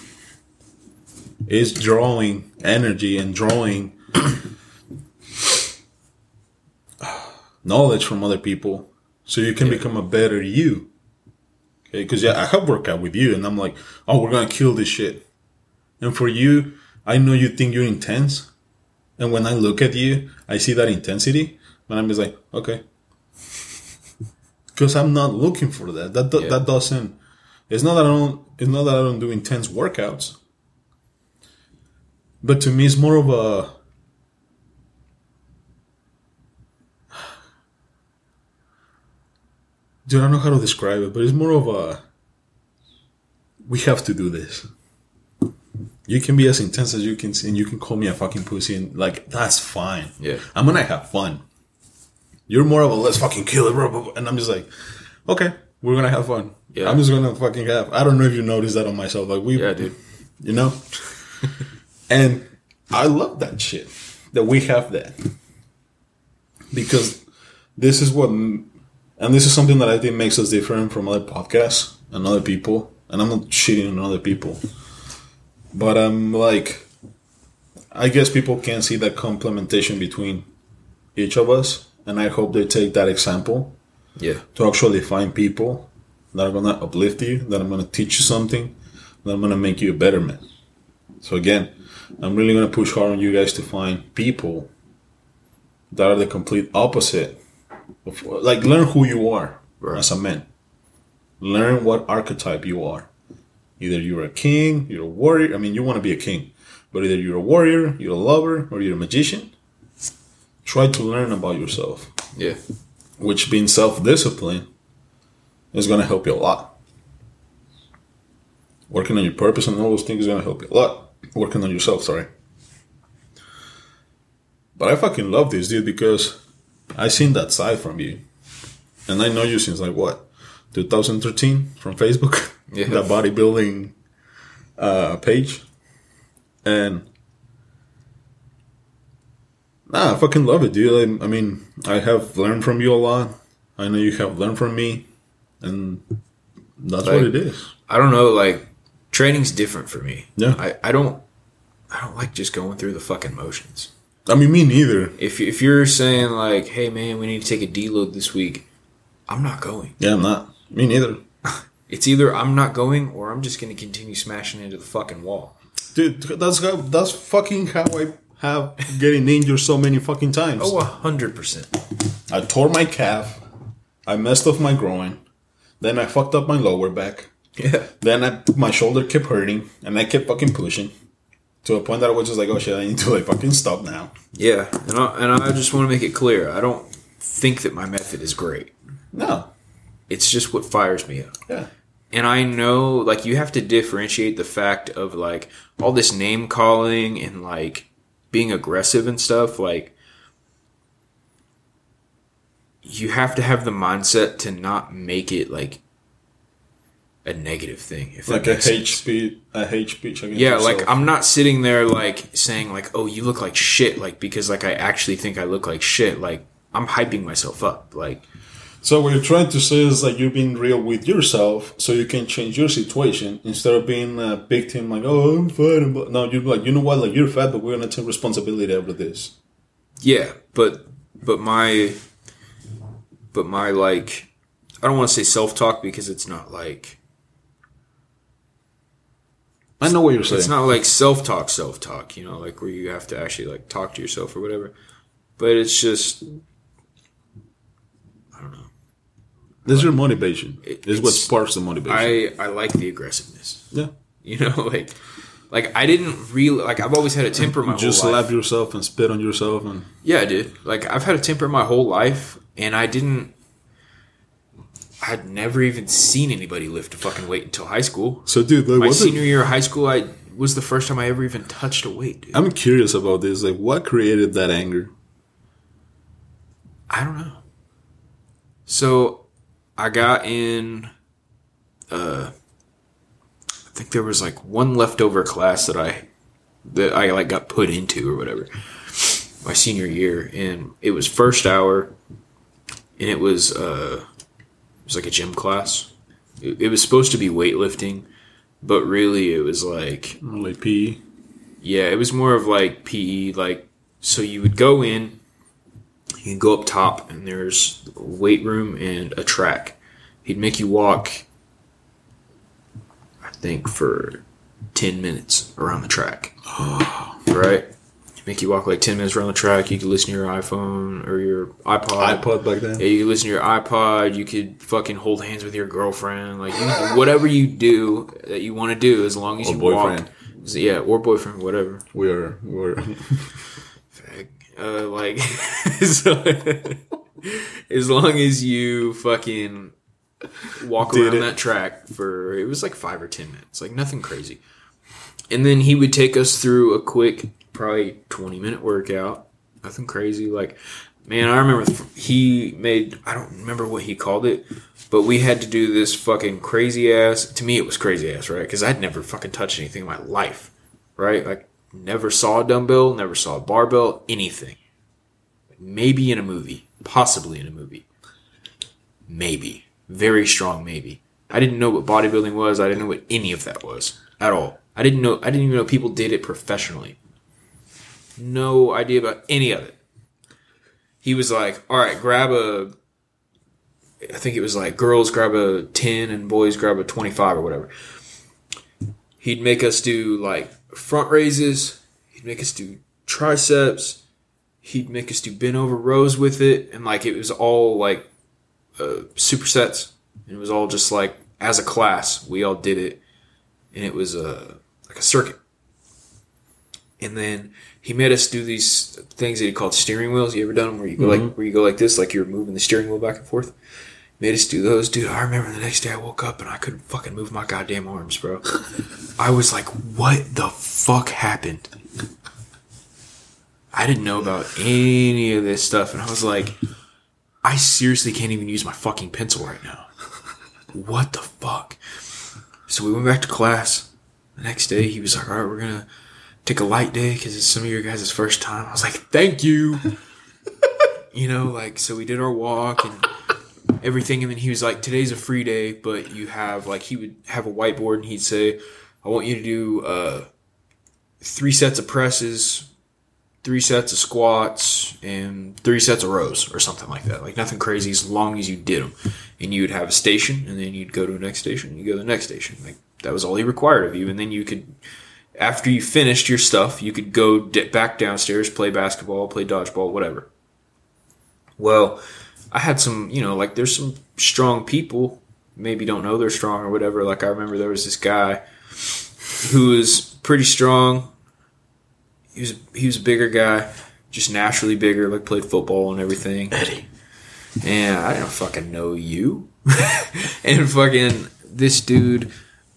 It's drawing energy and drawing <clears throat> knowledge from other people so you can Yeah. become a better you. Uh, okay, because yeah, I have worked out with you, and I'm like, oh, we're gonna kill this shit. And for you, I know you think you're intense, and when I look at you, I see that intensity, and I'm just like, okay, <laughs> because I'm not looking for that. That do- Yeah. that doesn't. It's not that I don't. It's not that I don't do intense workouts. But to me, it's more of a. Dude, I don't know how to describe it, but it's more of a. We have to do this. You can be as intense as you can, and you can call me a fucking pussy, and like that's fine. Yeah. I'm gonna have fun. You're more of a let's fucking kill it, bro, bro, bro," and I'm just like, okay, we're gonna have fun. Yeah. I'm just gonna fucking have. I don't know if you noticed that on myself, like we, Yeah, dude. you know. <laughs> and I love that shit that we have that because this is what, and this is something that I think makes us different from other podcasts and other people. And I'm not shitting on other people, but I'm like, I guess people can see that complementation between each of us, and I hope they take that example Yeah. to actually find people that are gonna uplift you, that are gonna teach you something, that are gonna make you a better man. So again, I'm really gonna push hard on you guys to find people that are the complete opposite of like learn who you are Right. as a man. Learn what archetype you are. Either you're a king, you're a warrior. I mean, you want to be a king, but either you're a warrior, you're a lover, or you're a magician. Try to learn about yourself Yeah. which being self-discipline is going to help you a lot. Working on your purpose and all those things is going to help you a lot. Working on yourself, sorry. But I fucking love this dude because I seen that side from you, and I know you since like what, 2013 from Facebook, <laughs> Yeah. that bodybuilding uh, page, and nah, I fucking love it, dude. I, I mean, I have learned from you a lot. I know you have learned from me, and that's what it is. I don't know, like training's different for me. Yeah. I, I don't I don't like just going through the fucking motions. I mean, me neither. If if you're saying like, hey man, we need to take a deload this week, I'm not going. Yeah, I'm not. Me neither. <laughs> It's either I'm not going or I'm just gonna continue smashing into the fucking wall. Dude, that's how, that's fucking how I have getting injured so many fucking times. Oh, a hundred percent. I tore my calf. I messed up my groin. Then I fucked up my lower back. Yeah. Then I, my shoulder kept hurting, and I kept fucking pushing to a point that I was just like, oh shit, I need to like fucking stop now. Yeah. And I, and I just want to make it clear. I don't think that my method is great. No. It's just what fires me up. Yeah. And I know, like, you have to differentiate the fact of, like, all this name calling and, like, being aggressive and stuff. Like, you have to have the mindset to not make it, like, a negative thing. If Like a hate speech, a hate speech against Yeah, yourself. like, I'm not sitting there, like, saying, like, oh, you look like shit, like, because, like, I actually think I look like shit. Like, I'm hyping myself up. Like, So what you're trying to say is that you're being real with yourself, so you can change your situation instead of being a victim. Like, oh, I'm fat. blah." No, you're like, you know what? Like, you're fat, but we're gonna take responsibility over this. Yeah, but but my but my like I don't want to say self talk because it's not like I know what you're saying. it's not like self talk self talk, you know, like where you have to actually like talk to yourself or whatever. But it's just I don't know. this is your motivation. It- This is what sparks the motivation. I I like the aggressiveness. yeah. You know, <laughs> like like I didn't really like I've always had a temper my Just whole life. slap yourself and spit on yourself, and Yeah, dude. Like I've had a temper my whole life, and I didn't. I'd never even seen anybody lift a fucking weight until high school. so, dude, like, My what the- senior year of high school, I was the first time I ever even touched a weight, dude. I'm curious about this. Like, what created that anger? I don't know. So, I got in. Uh, I think there was like one leftover class that I that I like got put into or whatever. My senior year, and it was first hour, and it was uh, was like a gym class. It, it was supposed to be weightlifting, but really it was like Like PE. yeah, it was more of like PE. Like so, you would go in, you go up top, and there's a weight room and a track. He'd make you walk. I think for ten minutes around the track. <gasps> right. Make you walk like ten minutes around the track. You could listen to your iPhone or your iPod. iPod back then. Yeah, you could listen to your iPod. You could fucking hold hands with your girlfriend. Like you, whatever you do that you want to do, as long as Or you boyfriend. walk. Yeah, or boyfriend, whatever. We are. We're. Uh, like, <laughs> so, as long as you fucking walk Did around it. that track for it was like five or ten minutes, like nothing crazy. And then he would take us through a quick, probably twenty minute workout, nothing crazy. Like, man, I remember he made I don't remember what he called it, but we had to do this fucking crazy ass. To me, it was crazy ass, right? Because I'd never fucking touched anything in my life, right? Like, never saw a dumbbell, never saw a barbell, anything. Maybe in a movie, possibly in a movie. Maybe. Very strong maybe. I didn't know what bodybuilding was. I didn't know what any of that was at all. I didn't know I didn't even know people did it professionally. No idea about any of it. He was like, "All right, grab a I think it was like girls grab a 10 and boys grab a 25 or whatever." He'd make us do like front raises, he'd make us do triceps, he'd make us do bent over rows with it and like it was all like uh, supersets and it was all just like as a class we all did it and it was a like a circuit and then he made us do these things that he called steering wheels you ever done them where you go like mm-hmm. where you go like this like you're moving the steering wheel back and forth made us do those dude i remember the next day i woke up and i couldn't fucking move my goddamn arms bro <laughs> i was like what the fuck happened I didn't know about any of this stuff, and I was like, I seriously can't even use my fucking pencil right now. <laughs> What the fuck? So we went back to class. The next day, he was like, "All right, we're gonna take a light day because it's some of your guys' first time." I was like, "Thank you." <laughs> you know, like so we did our walk and everything, and then he was like, "Today's a free day, but you have like he would have a whiteboard and he'd say, I want you to do uh, three sets of presses." three sets of squats and three sets of rows or something like that. Like nothing crazy as long as you did them. And you would have a station and then you'd go to the next station. and You go to the next station. Like that was all he required of you. And then you could, after you finished your stuff, you could go dip back downstairs, play basketball, play dodgeball, whatever. Well, I had some, you know, like there's some strong people, maybe don't know they're strong or whatever. Like I remember there was this guy who was pretty strong, he was he was a bigger guy, just naturally bigger, like played football and everything. Eddy. And I don't fucking know you. <laughs> and fucking this dude,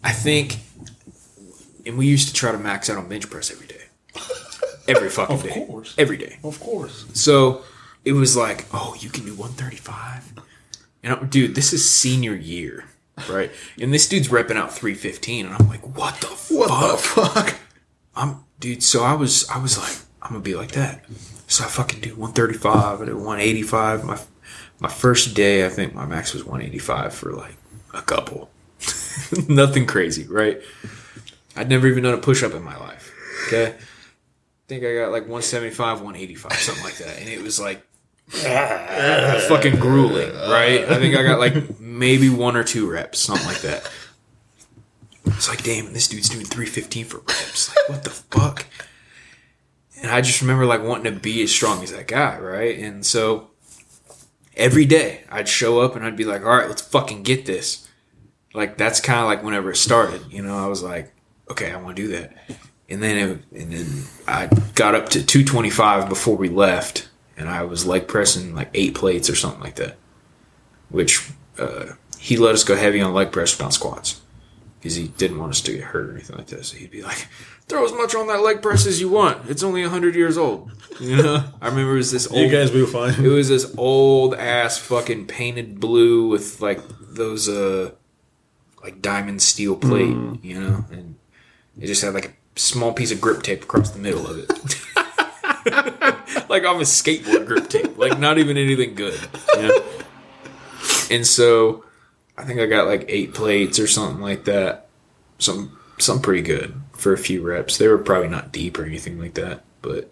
I think, and we used to try to max out on bench press every day, every <laughs> fucking Of day, course. every day. Of course. So it was like, oh, you can do 135. And I'm, dude, this is senior year, right? And this dude's repping out 315, and I'm like, what the What fuck? the fuck? I'm dude. So I was I was like I'm gonna be like that. So I fucking do 135. I do 185. My my first day, I think my max was 185 for like a couple. <laughs> Nothing crazy, right? I'd never even done a push up in my life. Okay, I think I got like 175, 185, something like that, and it was like <laughs> fucking grueling, right? I think I got like maybe one or two reps, something like that. It's like, damn, this dude's doing 315 for reps. Like, what the fuck? And I just remember like wanting to be as strong as that guy, right? And so every day I'd show up and I'd be like, all right, let's fucking get this. Like that's kind of like whenever it started, you know, I was like, okay, I want to do that. And then it, and then I got up to 225 before we left and I was leg pressing like eight plates or something like that, which uh, he let us go heavy on leg press without squats because he didn't want us to get hurt or anything like that. So he'd be like, "Throw as much on that leg press as you want. It's only hundred years old." You know, I remember it was this <laughs> old. You guys will It fine. It was this old ass fucking painted blue with like those uh like diamond steel plate, you know, and it just had like a small piece of grip tape across the middle of it. <laughs> like off a skateboard grip tape. Like not even anything good. You know? And so I think I got like eight plates or something like that. some some pretty good for a few reps. They were probably not deep or anything like that, but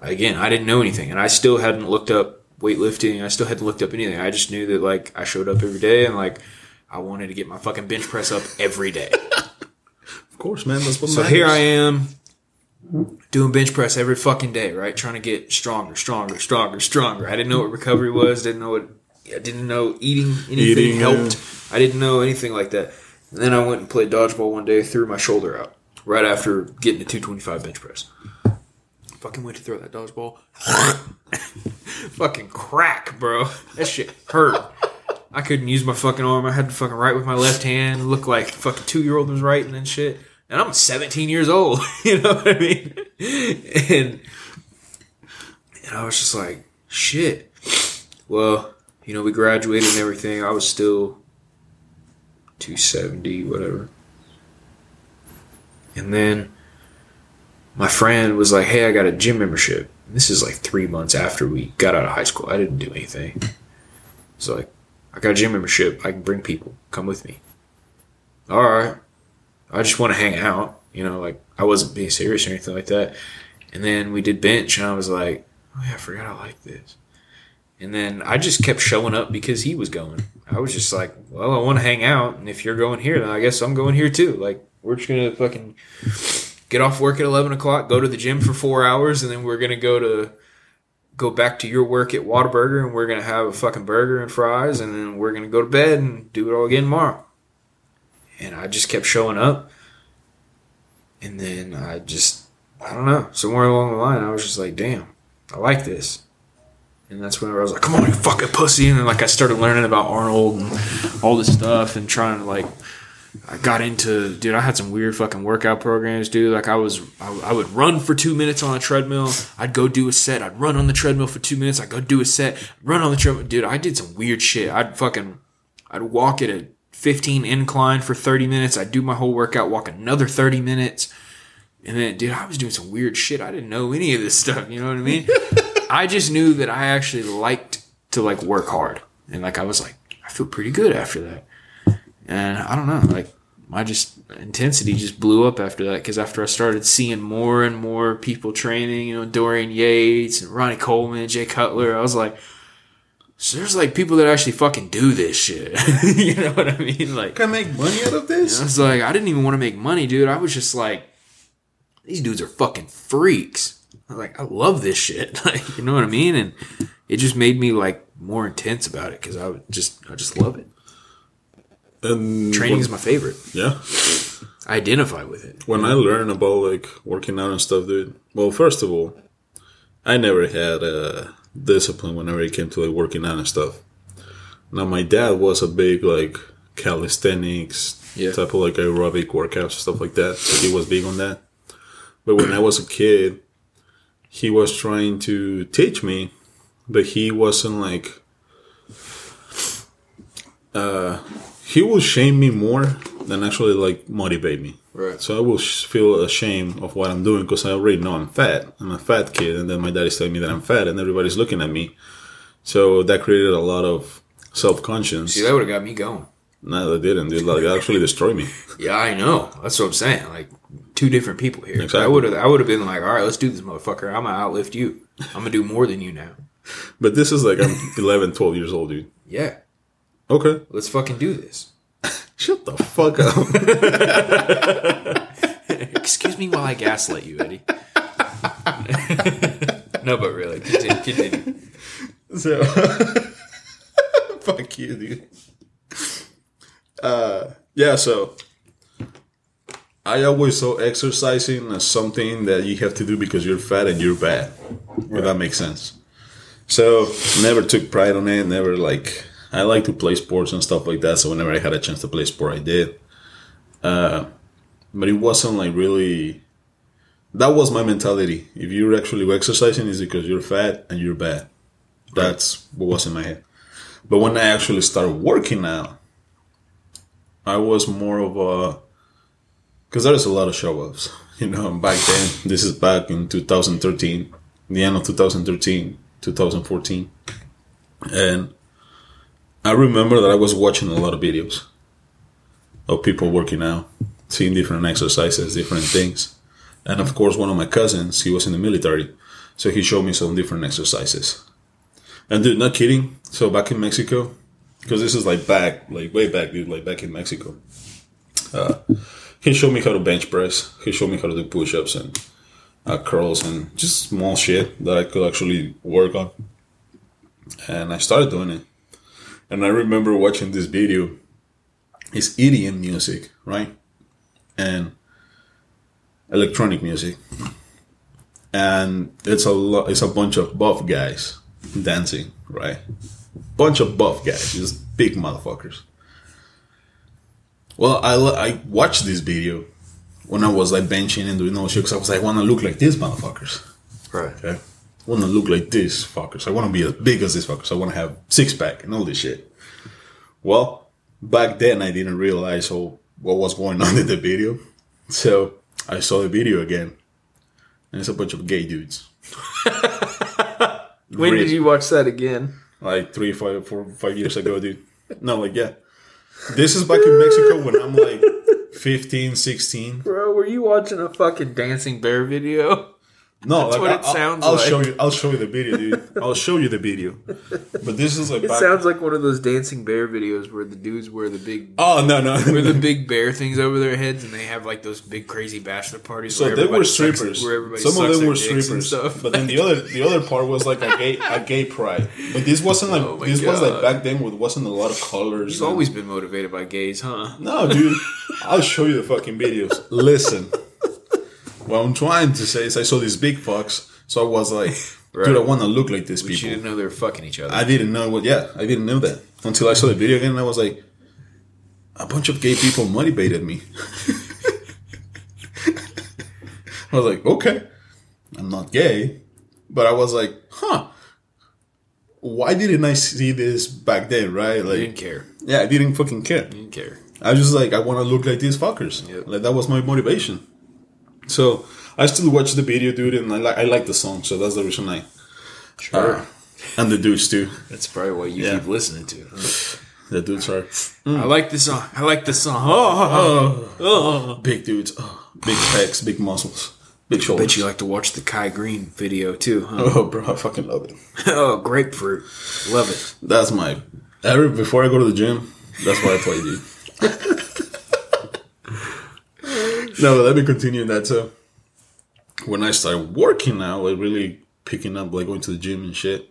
again, I didn't know anything, and I still hadn't looked up weightlifting. I still hadn't looked up anything. I just knew that like I showed up every day and like I wanted to get my fucking bench press up every day. Of course, man. That's what So matters. here I am doing bench press every fucking day, right? Trying to get stronger, stronger, stronger, stronger. I didn't know what recovery was. Didn't know what. I didn't know eating anything Eating, helped. I didn't know anything like that. And then I went and played dodgeball one day, threw my shoulder out right after getting a 225 bench press. Fucking went to throw that dodgeball. <laughs> fucking crack, bro. That shit hurt. I couldn't use my fucking arm. I had to fucking write with my left hand. Look like fucking two year old was writing and shit. And I'm 17 years old. <laughs> You know what I mean? And and I was just like, shit. Well, you know, we graduated and everything. I was still 270, whatever. And then my friend was like, hey, I got a gym membership. This is like three months after we got out of high school. I didn't do anything. So like, I got a gym membership. I can bring people. Come with me. All right. I just want to hang out. You know, like I wasn't being serious or anything like that. And then we did bench, and I was like, oh yeah, I forgot I like this. And then I just kept showing up because he was going. I was just like, well, I want to hang out, and if you're going here, then I guess I'm going here too. Like we're just gonna fucking get off work at eleven o'clock, go to the gym for four hours, and then we're gonna go to go back to your work at Whataburger, and we're gonna have a fucking burger and fries, and then we're gonna go to bed and do it all again tomorrow. And I just kept showing up, and then I just I don't know somewhere along the line I was just like, damn, I like this. And that's when I was like, come on, you fucking pussy. And then, like, I started learning about Arnold and all this stuff and trying to, like, I got into, dude, I had some weird fucking workout programs, dude. Like, I was, I, I would run for two minutes on a treadmill. I'd go do a set. I'd run on the treadmill for two minutes. I'd go do a set, run on the treadmill. Dude, I did some weird shit. I'd fucking, I'd walk at a 15 incline for 30 minutes. I'd do my whole workout, walk another 30 minutes. And then, dude, I was doing some weird shit. I didn't know any of this stuff. You know what I mean? <laughs> I just knew that I actually liked to like work hard, and like I was like, I feel pretty good after that. And I don't know, like my just intensity just blew up after that because after I started seeing more and more people training, you know, Dorian Yates and Ronnie Coleman, Jay Cutler, I was like. So there's like people that actually fucking do this shit. <laughs> you know what I mean? Like Can I make money out of this? I was like, I didn't even want to make money, dude. I was just like, these dudes are fucking freaks. I like, I love this shit. <laughs> Like, you know what I mean? And it just made me like more intense about it because I just, I just love it. And Training when- is my favorite. yeah. I identify with it. When I learn about like working out and stuff, dude. Well, first of all, I never had a discipline whenever it came to like working out and stuff. Now my dad was a big like calisthenics Yeah. type of like aerobic workouts and stuff like that. So he was big on that. But when I was a kid, he was trying to teach me, but he wasn't like. Uh, he will shame me more than actually like motivate me. Right. So I will feel ashamed of what I'm doing because I already know I'm fat. I'm a fat kid, and then my dad is telling me that I'm fat, and everybody's looking at me. So that created a lot of self conscience. See, that would have got me going. No, that didn't. Dude, like, it actually destroyed me. Yeah, I know. That's what I'm saying. Like two different people here. Exactly. I would have, I would have been like, all right, let's do this, motherfucker. I'm gonna outlift you. I'm gonna do more than you now. But this is like I'm <laughs> 11, 12 years old, dude. Yeah, Okay. let's fucking do this. <laughs> Shut the fuck up. <laughs> Excuse me while I gaslight you, Eddy. <laughs> no, but really, continue. continue. So, fuck you, dude. Uh, yeah. So, I always saw exercising as something that you have to do because you're fat and you're bad. If that makes sense. So, never took pride on it. Never like. I like to play sports and stuff like that. So whenever I had a chance to play sport, I did. Uh, but it wasn't like really. That was my mentality. If you're actually exercising, is because you're fat and you're bad. That's what was in my head. But when I actually started working out, I was more of a because there is a lot of show offs. <laughs> You know, back then, this is back in 2013, the end of 2013, 2014, and I remember that I was watching a lot of videos of people working out, seeing different exercises, different things. And of course, one of my cousins, he was in the military, so he showed me some different exercises. And dude, not kidding. So back in Mexico, because this is like back, like way back, dude, like back in Mexico. Uh, he showed me how to bench press. He showed me how to do push-ups and uh, curls and just small shit that I could actually work on. And I started doing it. And I remember watching this video. It's EDM music, right? And electronic music. And it's a lot. It's a bunch of buff guys dancing, right? Bunch of buff guys, just big motherfuckers. Well, I I watched this video when I was like benching and doing all shit because I was like, I want to look like these motherfuckers. Right. Okay. I want to look like this fuckers. I want to be as big as this fuckers. I want to have six pack and all this shit. Well, back then I didn't realize all, what was going <laughs> on in the video. So I saw the video again. And it's a bunch of gay dudes. <laughs> When Really? did you watch that again? Like three, five, four, five years ago, dude. No, like, yeah. This is back in Mexico when I'm like <laughs> 15, 16. Bro, were you watching a fucking dancing bear video? No, That's like, what it I'll, I'll like. show you. I'll show you the video, dude. <laughs> I'll show you the video. But this is like It back. sounds like one of those dancing bear videos where the dudes wear the big oh no, no. <laughs> wear the big bear things over their heads and they have like those big crazy bachelor parties. So they were sucks- strippers. where Some of them were strippers. stuff. But then the other the other part was like a gay <laughs> a gay pride. But this wasn't like Oh this was like back then. With wasn't a lot of colors. You've always been motivated by gays, huh? no, dude. I'll show you the fucking videos. Listen, what I'm trying to say is I saw these big fucks, so I was like, <laughs> Right. dude, I want to look like these But you didn't know they were fucking each other. I didn't know what. Yeah, I didn't know that until I saw the video again. and I was like, a bunch of gay people motivated me. <laughs> I was like, okay, I'm not gay, but I was like, huh. Why didn't I see this back then, right? Like, didn't care. yeah, I didn't fucking care. You didn't care. I was just like, I want to look like these fuckers. Yep. Like that was my motivation. So I still watch the video, dude, and I like I like the song, so that's the reason I. Sure. Uh, and the dudes too. That's probably what you Yeah. keep listening to. huh? The dudes are I like this song. I like this song. Oh, oh, oh. big dudes, oh, big pecs, big muscles, big shoulders. Bet you like to watch the Kai Greene video too, huh? Oh, bro, I fucking love it. <laughs> oh, grapefruit. Love it. That's my every before I go to the gym. That's what I play, dude. <laughs> no, let me continue that. too. when I started working now, like really picking up, like going to the gym and shit,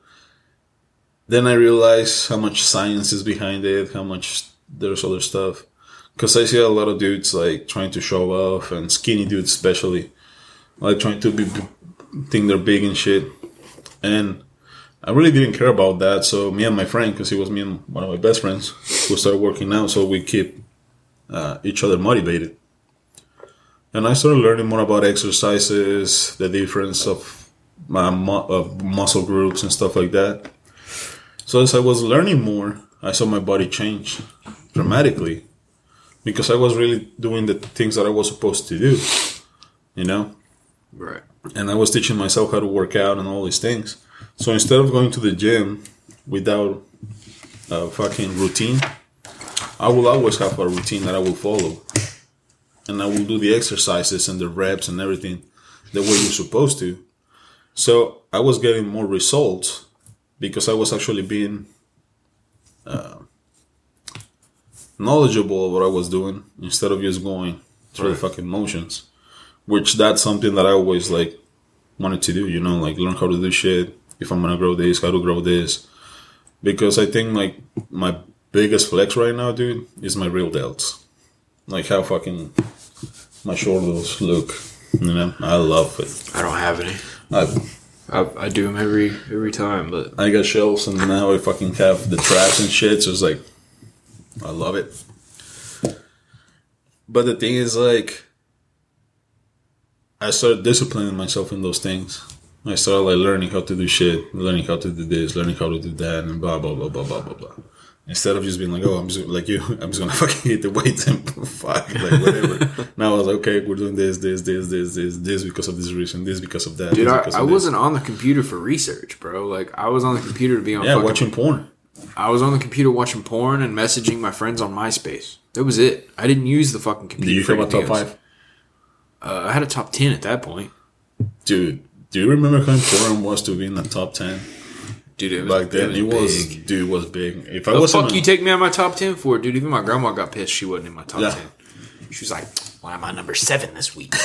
then I realized how much science is behind it, how much there's other stuff. Because I see a lot of dudes like trying to show off, and skinny dudes especially, like trying to be think they're big and shit. And I really didn't care about that. So me and my friend, because he was me and one of my best friends, who started working out, so we keep uh, each other motivated. And I started learning more about exercises, the difference of my mu- of muscle groups and stuff like that. So as I was learning more, I saw my body change dramatically because I was really doing the things that I was supposed to do, you know Right. and I was teaching myself how to work out and all these things. So instead of going to the gym without a fucking routine, I will always have a routine that I will follow, and I will do the exercises and the reps and everything the way you're supposed to. So I was getting more results because I was actually being uh, knowledgeable of what I was doing instead of just going through the fucking motions which that's something that I always like wanted to do, you know, like learn how to do shit. If I'm gonna grow this, how to grow this. Because I think like my biggest flex right now, dude, is my rear delts. Like how fucking my shoulders look. You know, I love it. I don't have any. I I, I do them every every time, but I got shelves and now I fucking have the traps and shit. So it's like, I love it. But the thing is, like, I started disciplining myself in those things. I started like learning how to do shit, learning how to do this, learning how to do that, and blah blah blah blah blah blah blah. Instead of just being like, oh, I'm just like you, <laughs> I'm just gonna <laughs> fucking hit the weights and <laughs> fuck, like whatever. now I was like, okay, we're doing this, this, this, this, this, this because of this reason, this because of that. dude, this I, because I wasn't on the computer for research, bro. Like I was on the computer to be on. Yeah, fucking, watching porn. I was on the computer watching porn and messaging my friends on MySpace. That was it. I didn't use the fucking computer. Do you for have a top five? Uh, I had a top ten at that point, Dude, do you remember how important was to be in the top 10? Dude. It was, Back then, it was, big. dude, was big. If I The was fuck you take me out of my top ten for, dude? Even my grandma got pissed. She wasn't in my top Yeah. ten. She was like, "Why am I number seven this week?" <laughs>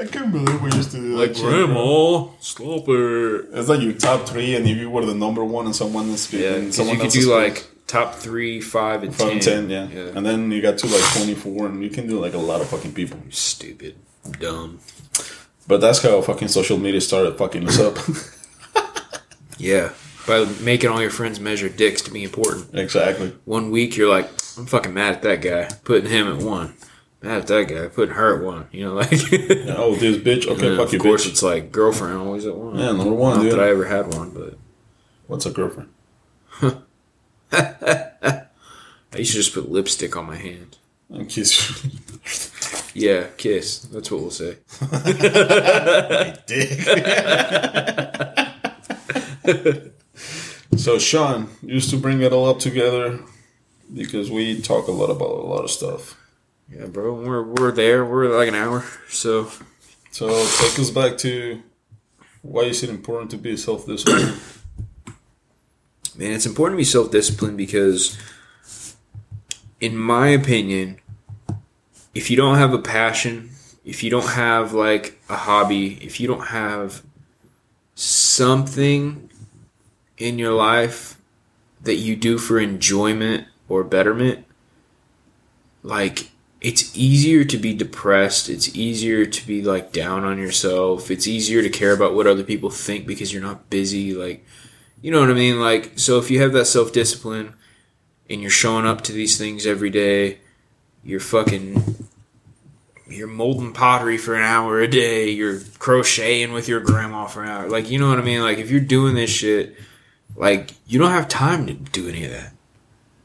I can't believe we used to do like, grandma, stop it. It's like your top three, and if you were the number one and someone is Yeah, speaking, 'cause someone you could do is like top three, five, and from 10, ten. yeah. yeah. And then you got to like 24, and you can do like a lot of fucking people. Stupid, dumb. But that's how fucking social media started fucking us up. <laughs> Yeah, by making all your friends measure dicks to be important. exactly. One week you're like, I'm fucking mad at that guy, putting him at one. Mad at that guy, putting her at one. You know, like. <laughs> Oh, this bitch. Okay, fuck of course, bitch. it's like girlfriend always at one. Yeah, number one, Not dude. that I ever had one, but What's a girlfriend? <laughs> I used to just put lipstick on my hand. And kiss Yeah, kiss. That's what we'll say. <laughs> dick. so Shawn used to bring it all up together because we talk a lot about a lot of stuff. Yeah, bro, we're we're there. We're like an hour. So So take us back to why is it important to be self-disciplined? man, it's important to be self disciplined because, in my opinion, if you don't have a passion, if you don't have like a hobby, if you don't have something in your life that you do for enjoyment or betterment, like it's easier to be depressed. It's easier to be like down on yourself. It's easier to care about what other people think because you're not busy. Like, you know what I mean? Like, so if you have that self discipline and you're showing up to these things every day, you're fucking, you're molding pottery for an hour a day, you're crocheting with your grandma for an hour. Like, you know what I mean? Like, if you're doing this shit, like, you don't have time to do any of that.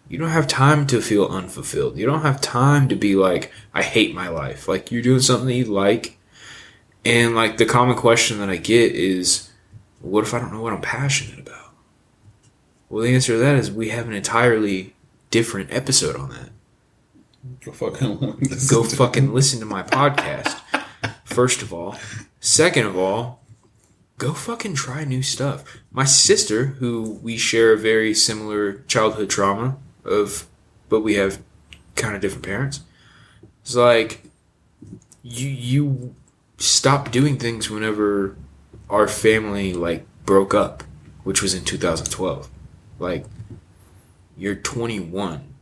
You don't have time to feel unfulfilled. You don't have time to be like, I hate my life. Like, you're doing something that you like. And, like, the common question that I get is, what if I don't know what I'm passionate about? Well, the answer to that is we have an entirely different episode on that. Go fucking <laughs> Go fucking listen to my podcast. First of all. Second of all, go fucking try new stuff. My sister, who we share a very similar childhood trauma of, but we have kind of different parents, It's like, you you stopped doing things whenever our family like broke up, which was in 2012. Like, you're 21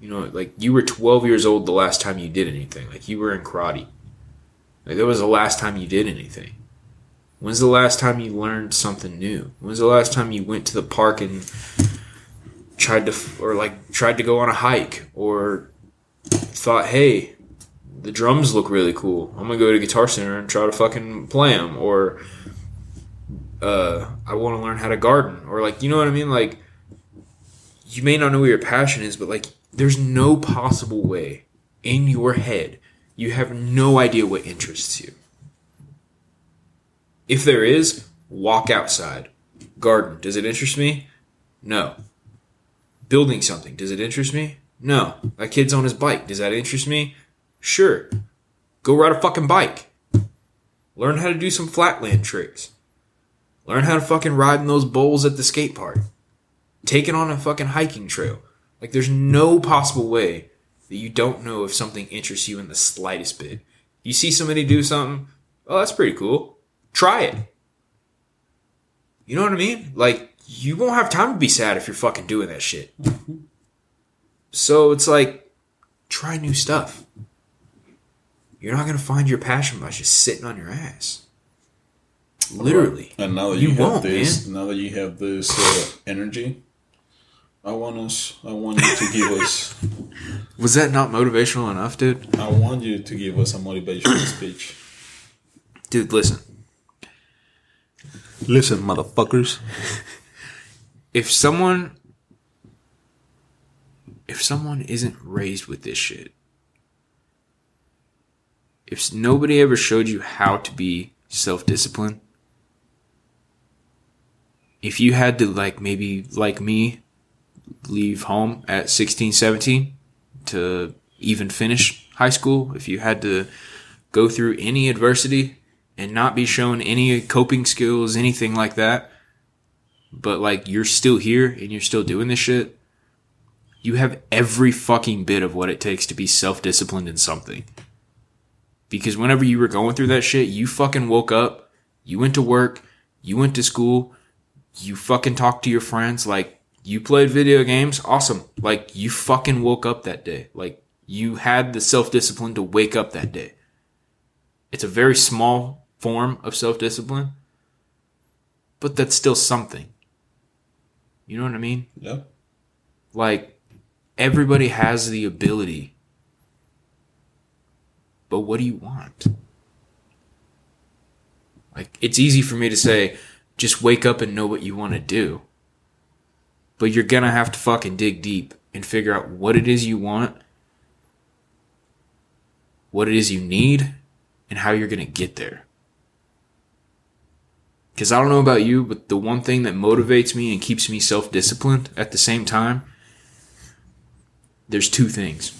you know, like you were 12 years old the last time you did anything. Like you were in karate. Like that was the last time you did anything. When's the last time you learned something new? When's the last time you went to the park and tried to, or like tried to go on a hike, or thought, hey, the drums look really cool. I'm gonna go to Guitar Center and try to fucking play them, or uh, I want to learn how to garden, or like you know what I mean, like you may not know what your passion is, but like there's no possible way in your head you have no idea what interests you. If there is, walk outside. Garden, does it interest me? No. Building something, does it interest me? No. That kid's on his bike, does that interest me? Sure. Go ride a fucking bike. Learn how to do some flatland tricks. Learn how to fucking ride in those bowls at the skate park take it on a fucking hiking trail. Like, there's no possible way that you don't know if something interests you in the slightest bit. You see somebody do something, oh, that's pretty cool. Try it. You know what I mean? Like, you won't have time to be sad if you're fucking doing that shit. So it's like, try new stuff. You're not gonna find your passion by just sitting on your ass. Literally. And now that You you, have this, now that you have this uh, energy, I want us. I want you to give us. <laughs> Was that not motivational enough, dude? I want you to give us a motivational <coughs> speech. Dude, listen. Listen, motherfuckers. <laughs> if someone if someone isn't raised with this shit if nobody ever showed you how to be self-disciplined if you had to like maybe like me leave home at 16, 17 to even finish high school, if you had to go through any adversity and not be shown any coping skills, anything like that, but like you're still here and you're still doing this shit, you have every fucking bit of what it takes to be self disciplined in something. Because whenever you were going through that shit, you fucking woke up, you went to work, you went to school, you fucking talked to your friends, like you played video games, awesome. Like you fucking woke up that day. Like you had the self discipline to wake up that day. It's a very small form of self discipline, but that's still something. You know what I mean? Yeah. Like everybody has the ability. But what do you want? Like it's easy for me to say just wake up and know what you want to do. But you're to have to fucking dig deep and figure out what it is you want, what it is you need, and how you're to get there. Because I don't know about you, but the one thing that motivates me and keeps me self disciplined at the same time, there's two things.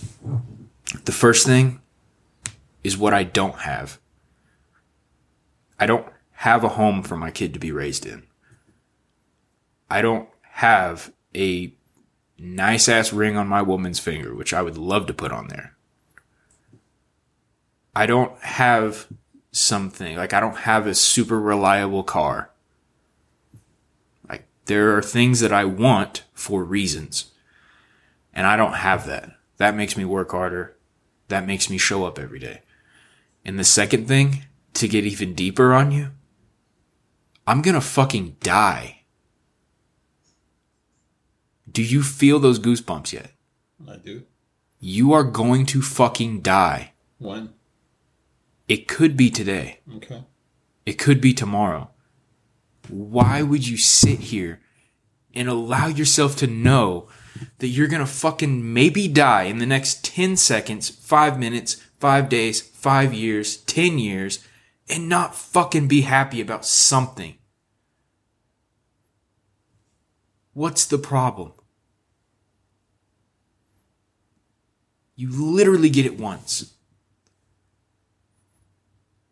The first thing is what I don't have. I don't have a home for my kid to be raised in. I don't have a nice ass ring on my woman's finger, which I would love to put on there. I don't have something like I don't have a super reliable car. Like there are things that I want for reasons. And I don't have that. That makes me work harder. That makes me show up every day. And the second thing, to get even deeper on you, I'm gonna fucking die. Do you feel those goosebumps yet? I do. You are going to fucking die. When? It could be today. Okay. It could be tomorrow. Why would you sit here and allow yourself to know that you're gonna fucking maybe die in the next 10 seconds, 5 minutes, 5 days, 5 years, 10 years, and not fucking be happy about something? What's the problem? You literally get it once.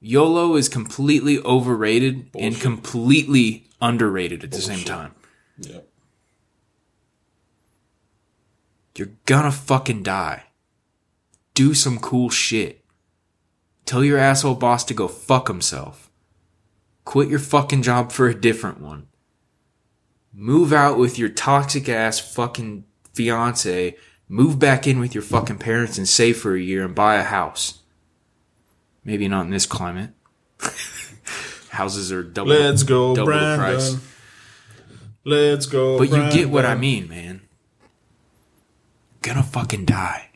YOLO is completely overrated and completely underrated at the same time. Yeah. You're gonna fucking die. Do some cool shit. Tell your asshole boss to go fuck himself. Quit your fucking job for a different one. Move out with your toxic ass fucking fiance. Move back in with your fucking parents and save for a year and buy a house. Maybe not in this climate. <laughs> Houses are double. Let's go, double the Brandon. price. Let's go. But you get what I mean, man. Gonna fucking die.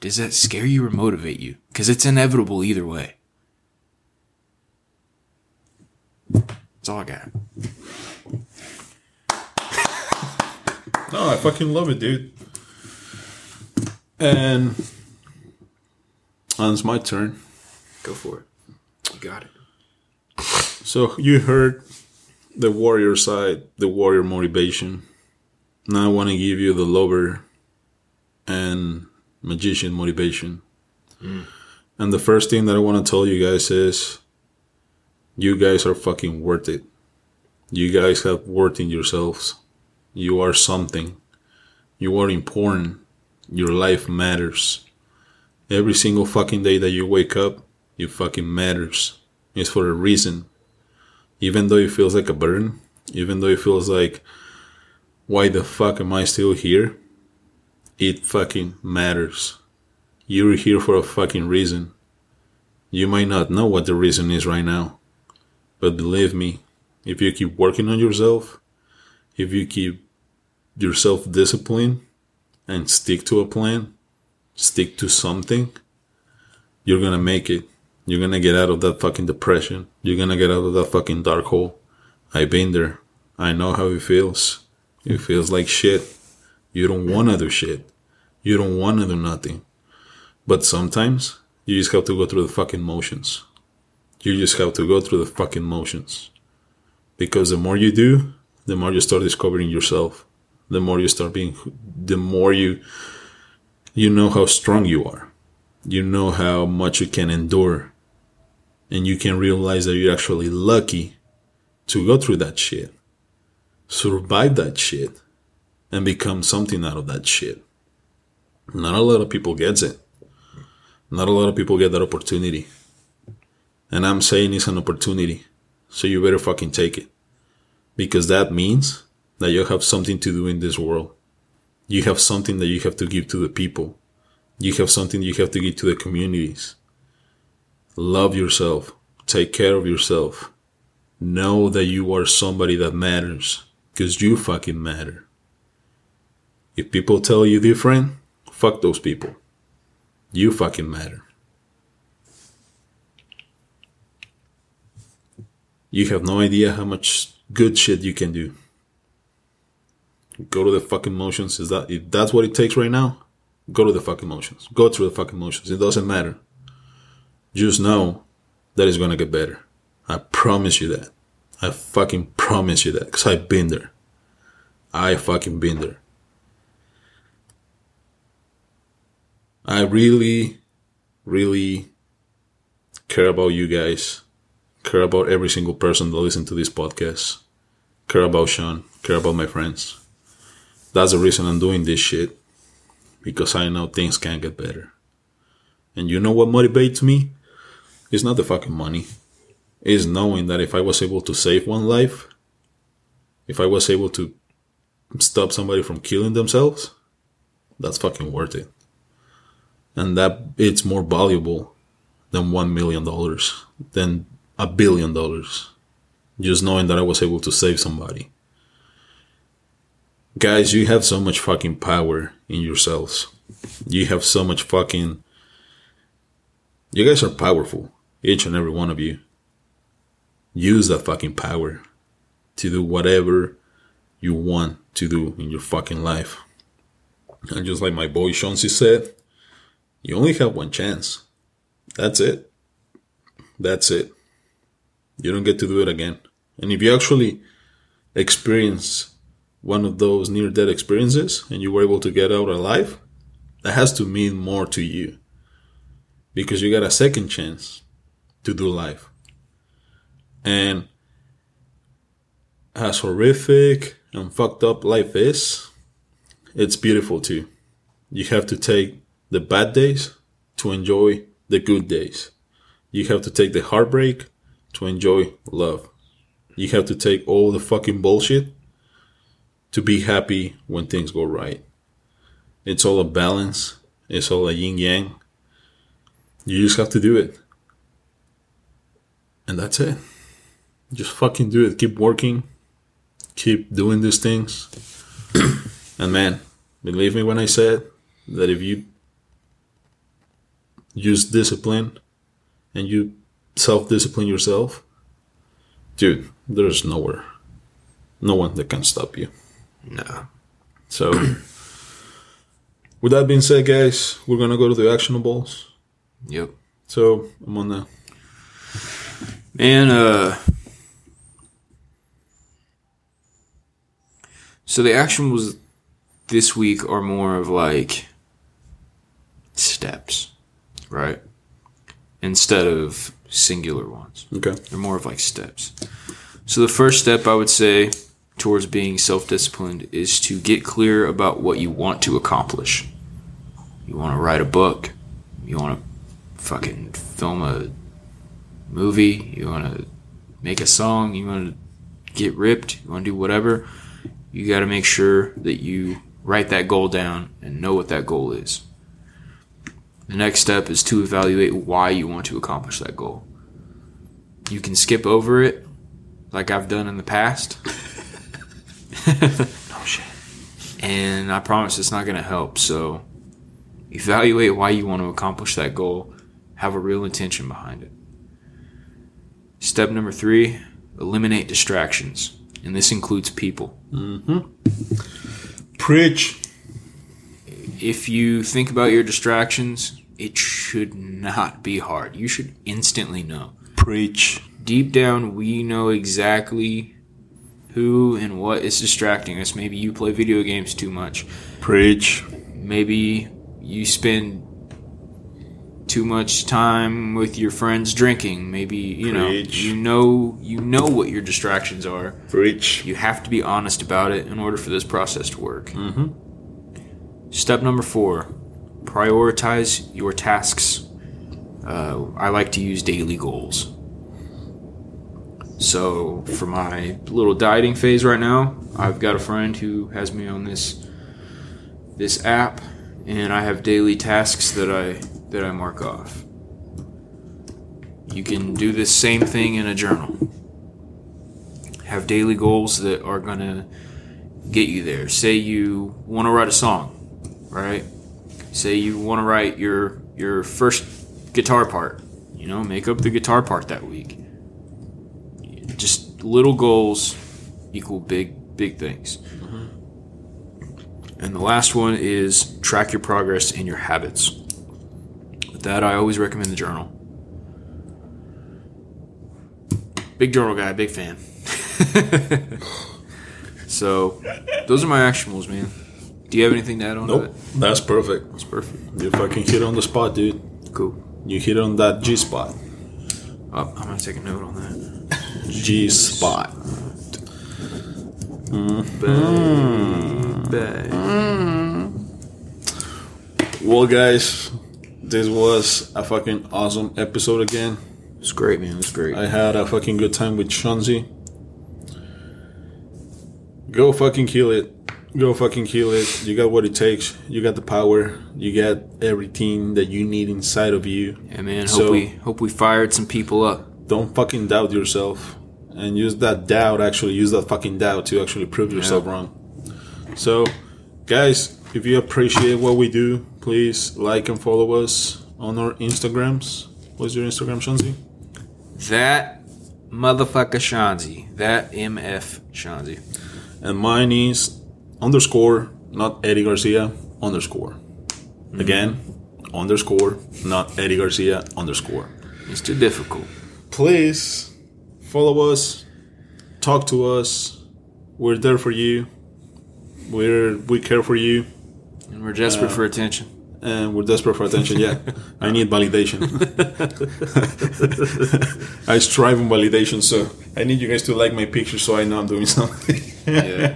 Does that scare you or motivate you? Because it's inevitable either way. That's all I got. No, I fucking love it, dude. And and it's my turn. Go for it. You got it. So you heard the warrior side, the warrior motivation. Now I want to give you the lover and magician motivation. Mm. And the first thing that I want to tell you guys is you guys are fucking worth it. You guys have worth in yourselves. You are something. You are important. Your life matters. Every single fucking day that you wake up, it fucking matters. It's for a reason even though it feels like a burden, even though it feels like, why the fuck am I still here? It fucking matters. You're here for a fucking reason. You might not know what the reason is right now, but believe me, if you keep working on yourself, if you keep yourself disciplined and stick to a plan, stick to something, you're gonna make it. You're gonna get out of that fucking depression. You're gonna get out of that fucking dark hole. I've been there. I know how it feels. It feels like shit. You don't wanna do shit. You don't wanna do nothing. But sometimes you just have to go through the fucking motions. You just have to go through the fucking motions. Because the more you do, the more you start discovering yourself. The more you start being, the more you, you know how strong you are. You know how much you can endure. And you can realize that you're actually lucky to go through that shit, survive that shit, and become something out of that shit. Not a lot of people gets it. Not a lot of people get that opportunity. And I'm saying it's an opportunity. So you better fucking take it. Because that means that you have something to do in this world. You have something that you have to give to the people. You have something you have to give to the communities. Love yourself. Take care of yourself. Know that you are somebody that matters. Because you fucking matter. If people tell you different, fuck those people. You fucking matter. You have no idea how much good shit you can do. Go to the fucking motions. Is that if that's what it takes right now? Go to the fucking motions. Go through the fucking motions. It doesn't matter. Just know that it's gonna get better. I promise you that. I fucking promise you that. Cause I've been there. I fucking been there. I really, really care about you guys. Care about every single person that listens to this podcast. Care about Shawn. Care about my friends. That's the reason I'm doing this shit. Because I know things can get better. And you know what motivates me? It's not the fucking money. It's knowing that if I was able to save one life, if I was able to stop somebody from killing themselves, that's fucking worth it and that it's more valuable than one million dollars, than a billion dollars. Just knowing that I was able to save somebody. Guys, you have so much fucking power in yourselves. You have so much fucking. You guys are powerful, each and every one of you. Use that fucking power to do whatever you want to do in your fucking life. And just like my boy Chauncey said, you only have one chance. That's it. That's it. You don't get to do it again. And if you actually experience one of those near death experiences and you were able to get out alive, that has to mean more to you. Because you got a second chance to do life. And as horrific and fucked up life is, it's beautiful too. You have to take the bad days to enjoy the good days. You have to take the heartbreak to enjoy love. You have to take all the fucking bullshit to be happy when things go right. It's all a balance. It's all a yin yang. You just have to do it. And that's it. Just fucking do it. Keep working. Keep doing these things. <clears throat> and man, believe me when I said that if you use discipline and you self discipline yourself, dude, there's nowhere, no one that can stop you. No. So, <clears throat> with that being said, guys, we're gonna go to the actionables. Yep. So I'm on the Man, uh. So the action was this week are more of like steps, right? Instead of singular ones. okay. They're more of like steps. So the first step I would say towards being self-disciplined is to get clear about what you want to accomplish. You want to write a book. You want to fucking film a movie. You want to make a song. You want to get ripped. You want to do whatever. You got to make sure that you write that goal down and know what that goal is. The next step is to evaluate why you want to accomplish that goal. You can skip over it, like I've done in the past. <laughs> Oh shit. and I promise it's not going to help. So, evaluate why you want to accomplish that goal, have a real intention behind it. Step number three eliminate distractions, and this includes people. Mm-hmm. Preach. If you think about your distractions, it should not be hard. You should instantly know. Preach. Deep down, we know exactly who and what is distracting us. Maybe you play video games too much. Preach. Maybe you spend too much time with your friends drinking. Maybe you know you know you know what your distractions are. Preach. You have to be honest about it in order for this process to work. Mm-hmm. Step number four: prioritize your tasks. Uh, I like to use daily goals. So for my little dieting phase right now, I've got a friend who has me on this this app, and I have daily tasks that I that I mark off. You can do this same thing in a journal. Have daily goals that are gonna get you there. Say you want to write a song, right? Say you want to write your your first guitar part. You know, make up the guitar part that week. Just little goals equal big big things. Mm-hmm. And the last one is track your progress and your habits. With that, I always recommend the journal. Big journal guy, big fan. <laughs> so, those are my actionables, man. Do you have anything to add on to Nope. that? That's perfect. That's perfect. You fucking hit on the spot, dude. Cool. You hit on that G spot. Oh, I'm gonna take a note on that. G spot. Bye. Mm-hmm. Well, guys, this was a fucking awesome episode again. It's great, man. It's great. I had a fucking good time with Shanzi. Go fucking kill it. Go fucking kill it. You got what it takes. You got the power. You got everything that you need inside of you. yeah, man. Hope So- we hope we fired some people up. Don't fucking doubt yourself. And use that doubt, actually, use that fucking doubt to actually prove yourself wrong. So, guys, if you appreciate what we do, please like and follow us on our Instagrams. What's your Instagram, Shanzi? That motherfucker Shanzi. That MF Shanzi. and mine is underscore not Eddy Garcia underscore. Mm-hmm. Again, underscore not Eddy Garcia underscore. It's too difficult. Please follow us, talk to us. We're there for you. We're we care for you, And we're desperate for attention. and we're desperate for attention. Yeah, <laughs> I need validation. <laughs> I strive on validation, so I need you guys to like my picture so I know I'm doing something. Yeah.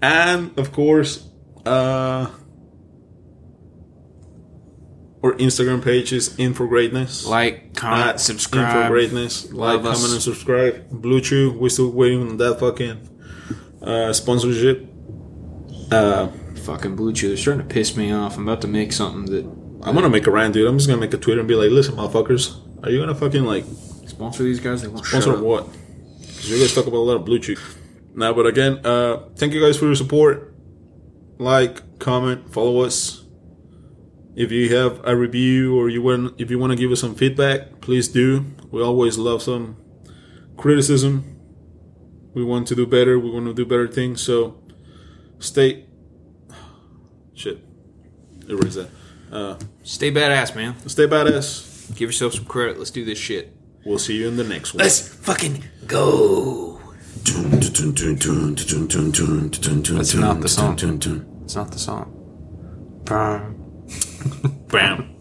<laughs> and of course uh our instagram page is in for greatness like, comment, At subscribe. in for greatness like us. comment and subscribe blue chew we're still waiting on that fucking uh sponsorship uh Fucking Blue Chew. They're starting to piss me off. I'm about to make something that i'm gonna make a rant dude i'm just gonna make a twitter and be like listen motherfuckers are you gonna fucking like sponsor these guys. They won't sponsor what because you guys talk about a lot of blue chew now but again uh thank you guys for your support like comment follow us if you have a review or you want if you want to give us some feedback please do we always love some criticism we want to do better we want to do better things so stay <sighs> shit erase that uh, Stay badass, man. stay badass Give yourself some credit. Let's do this shit. we'll see you in the next one Let's fucking go. That's not the song. It's not the song. Bam.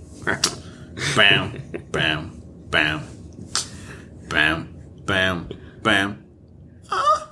Bam. Bam. Bam. Bam. Bam. Bam. Uh.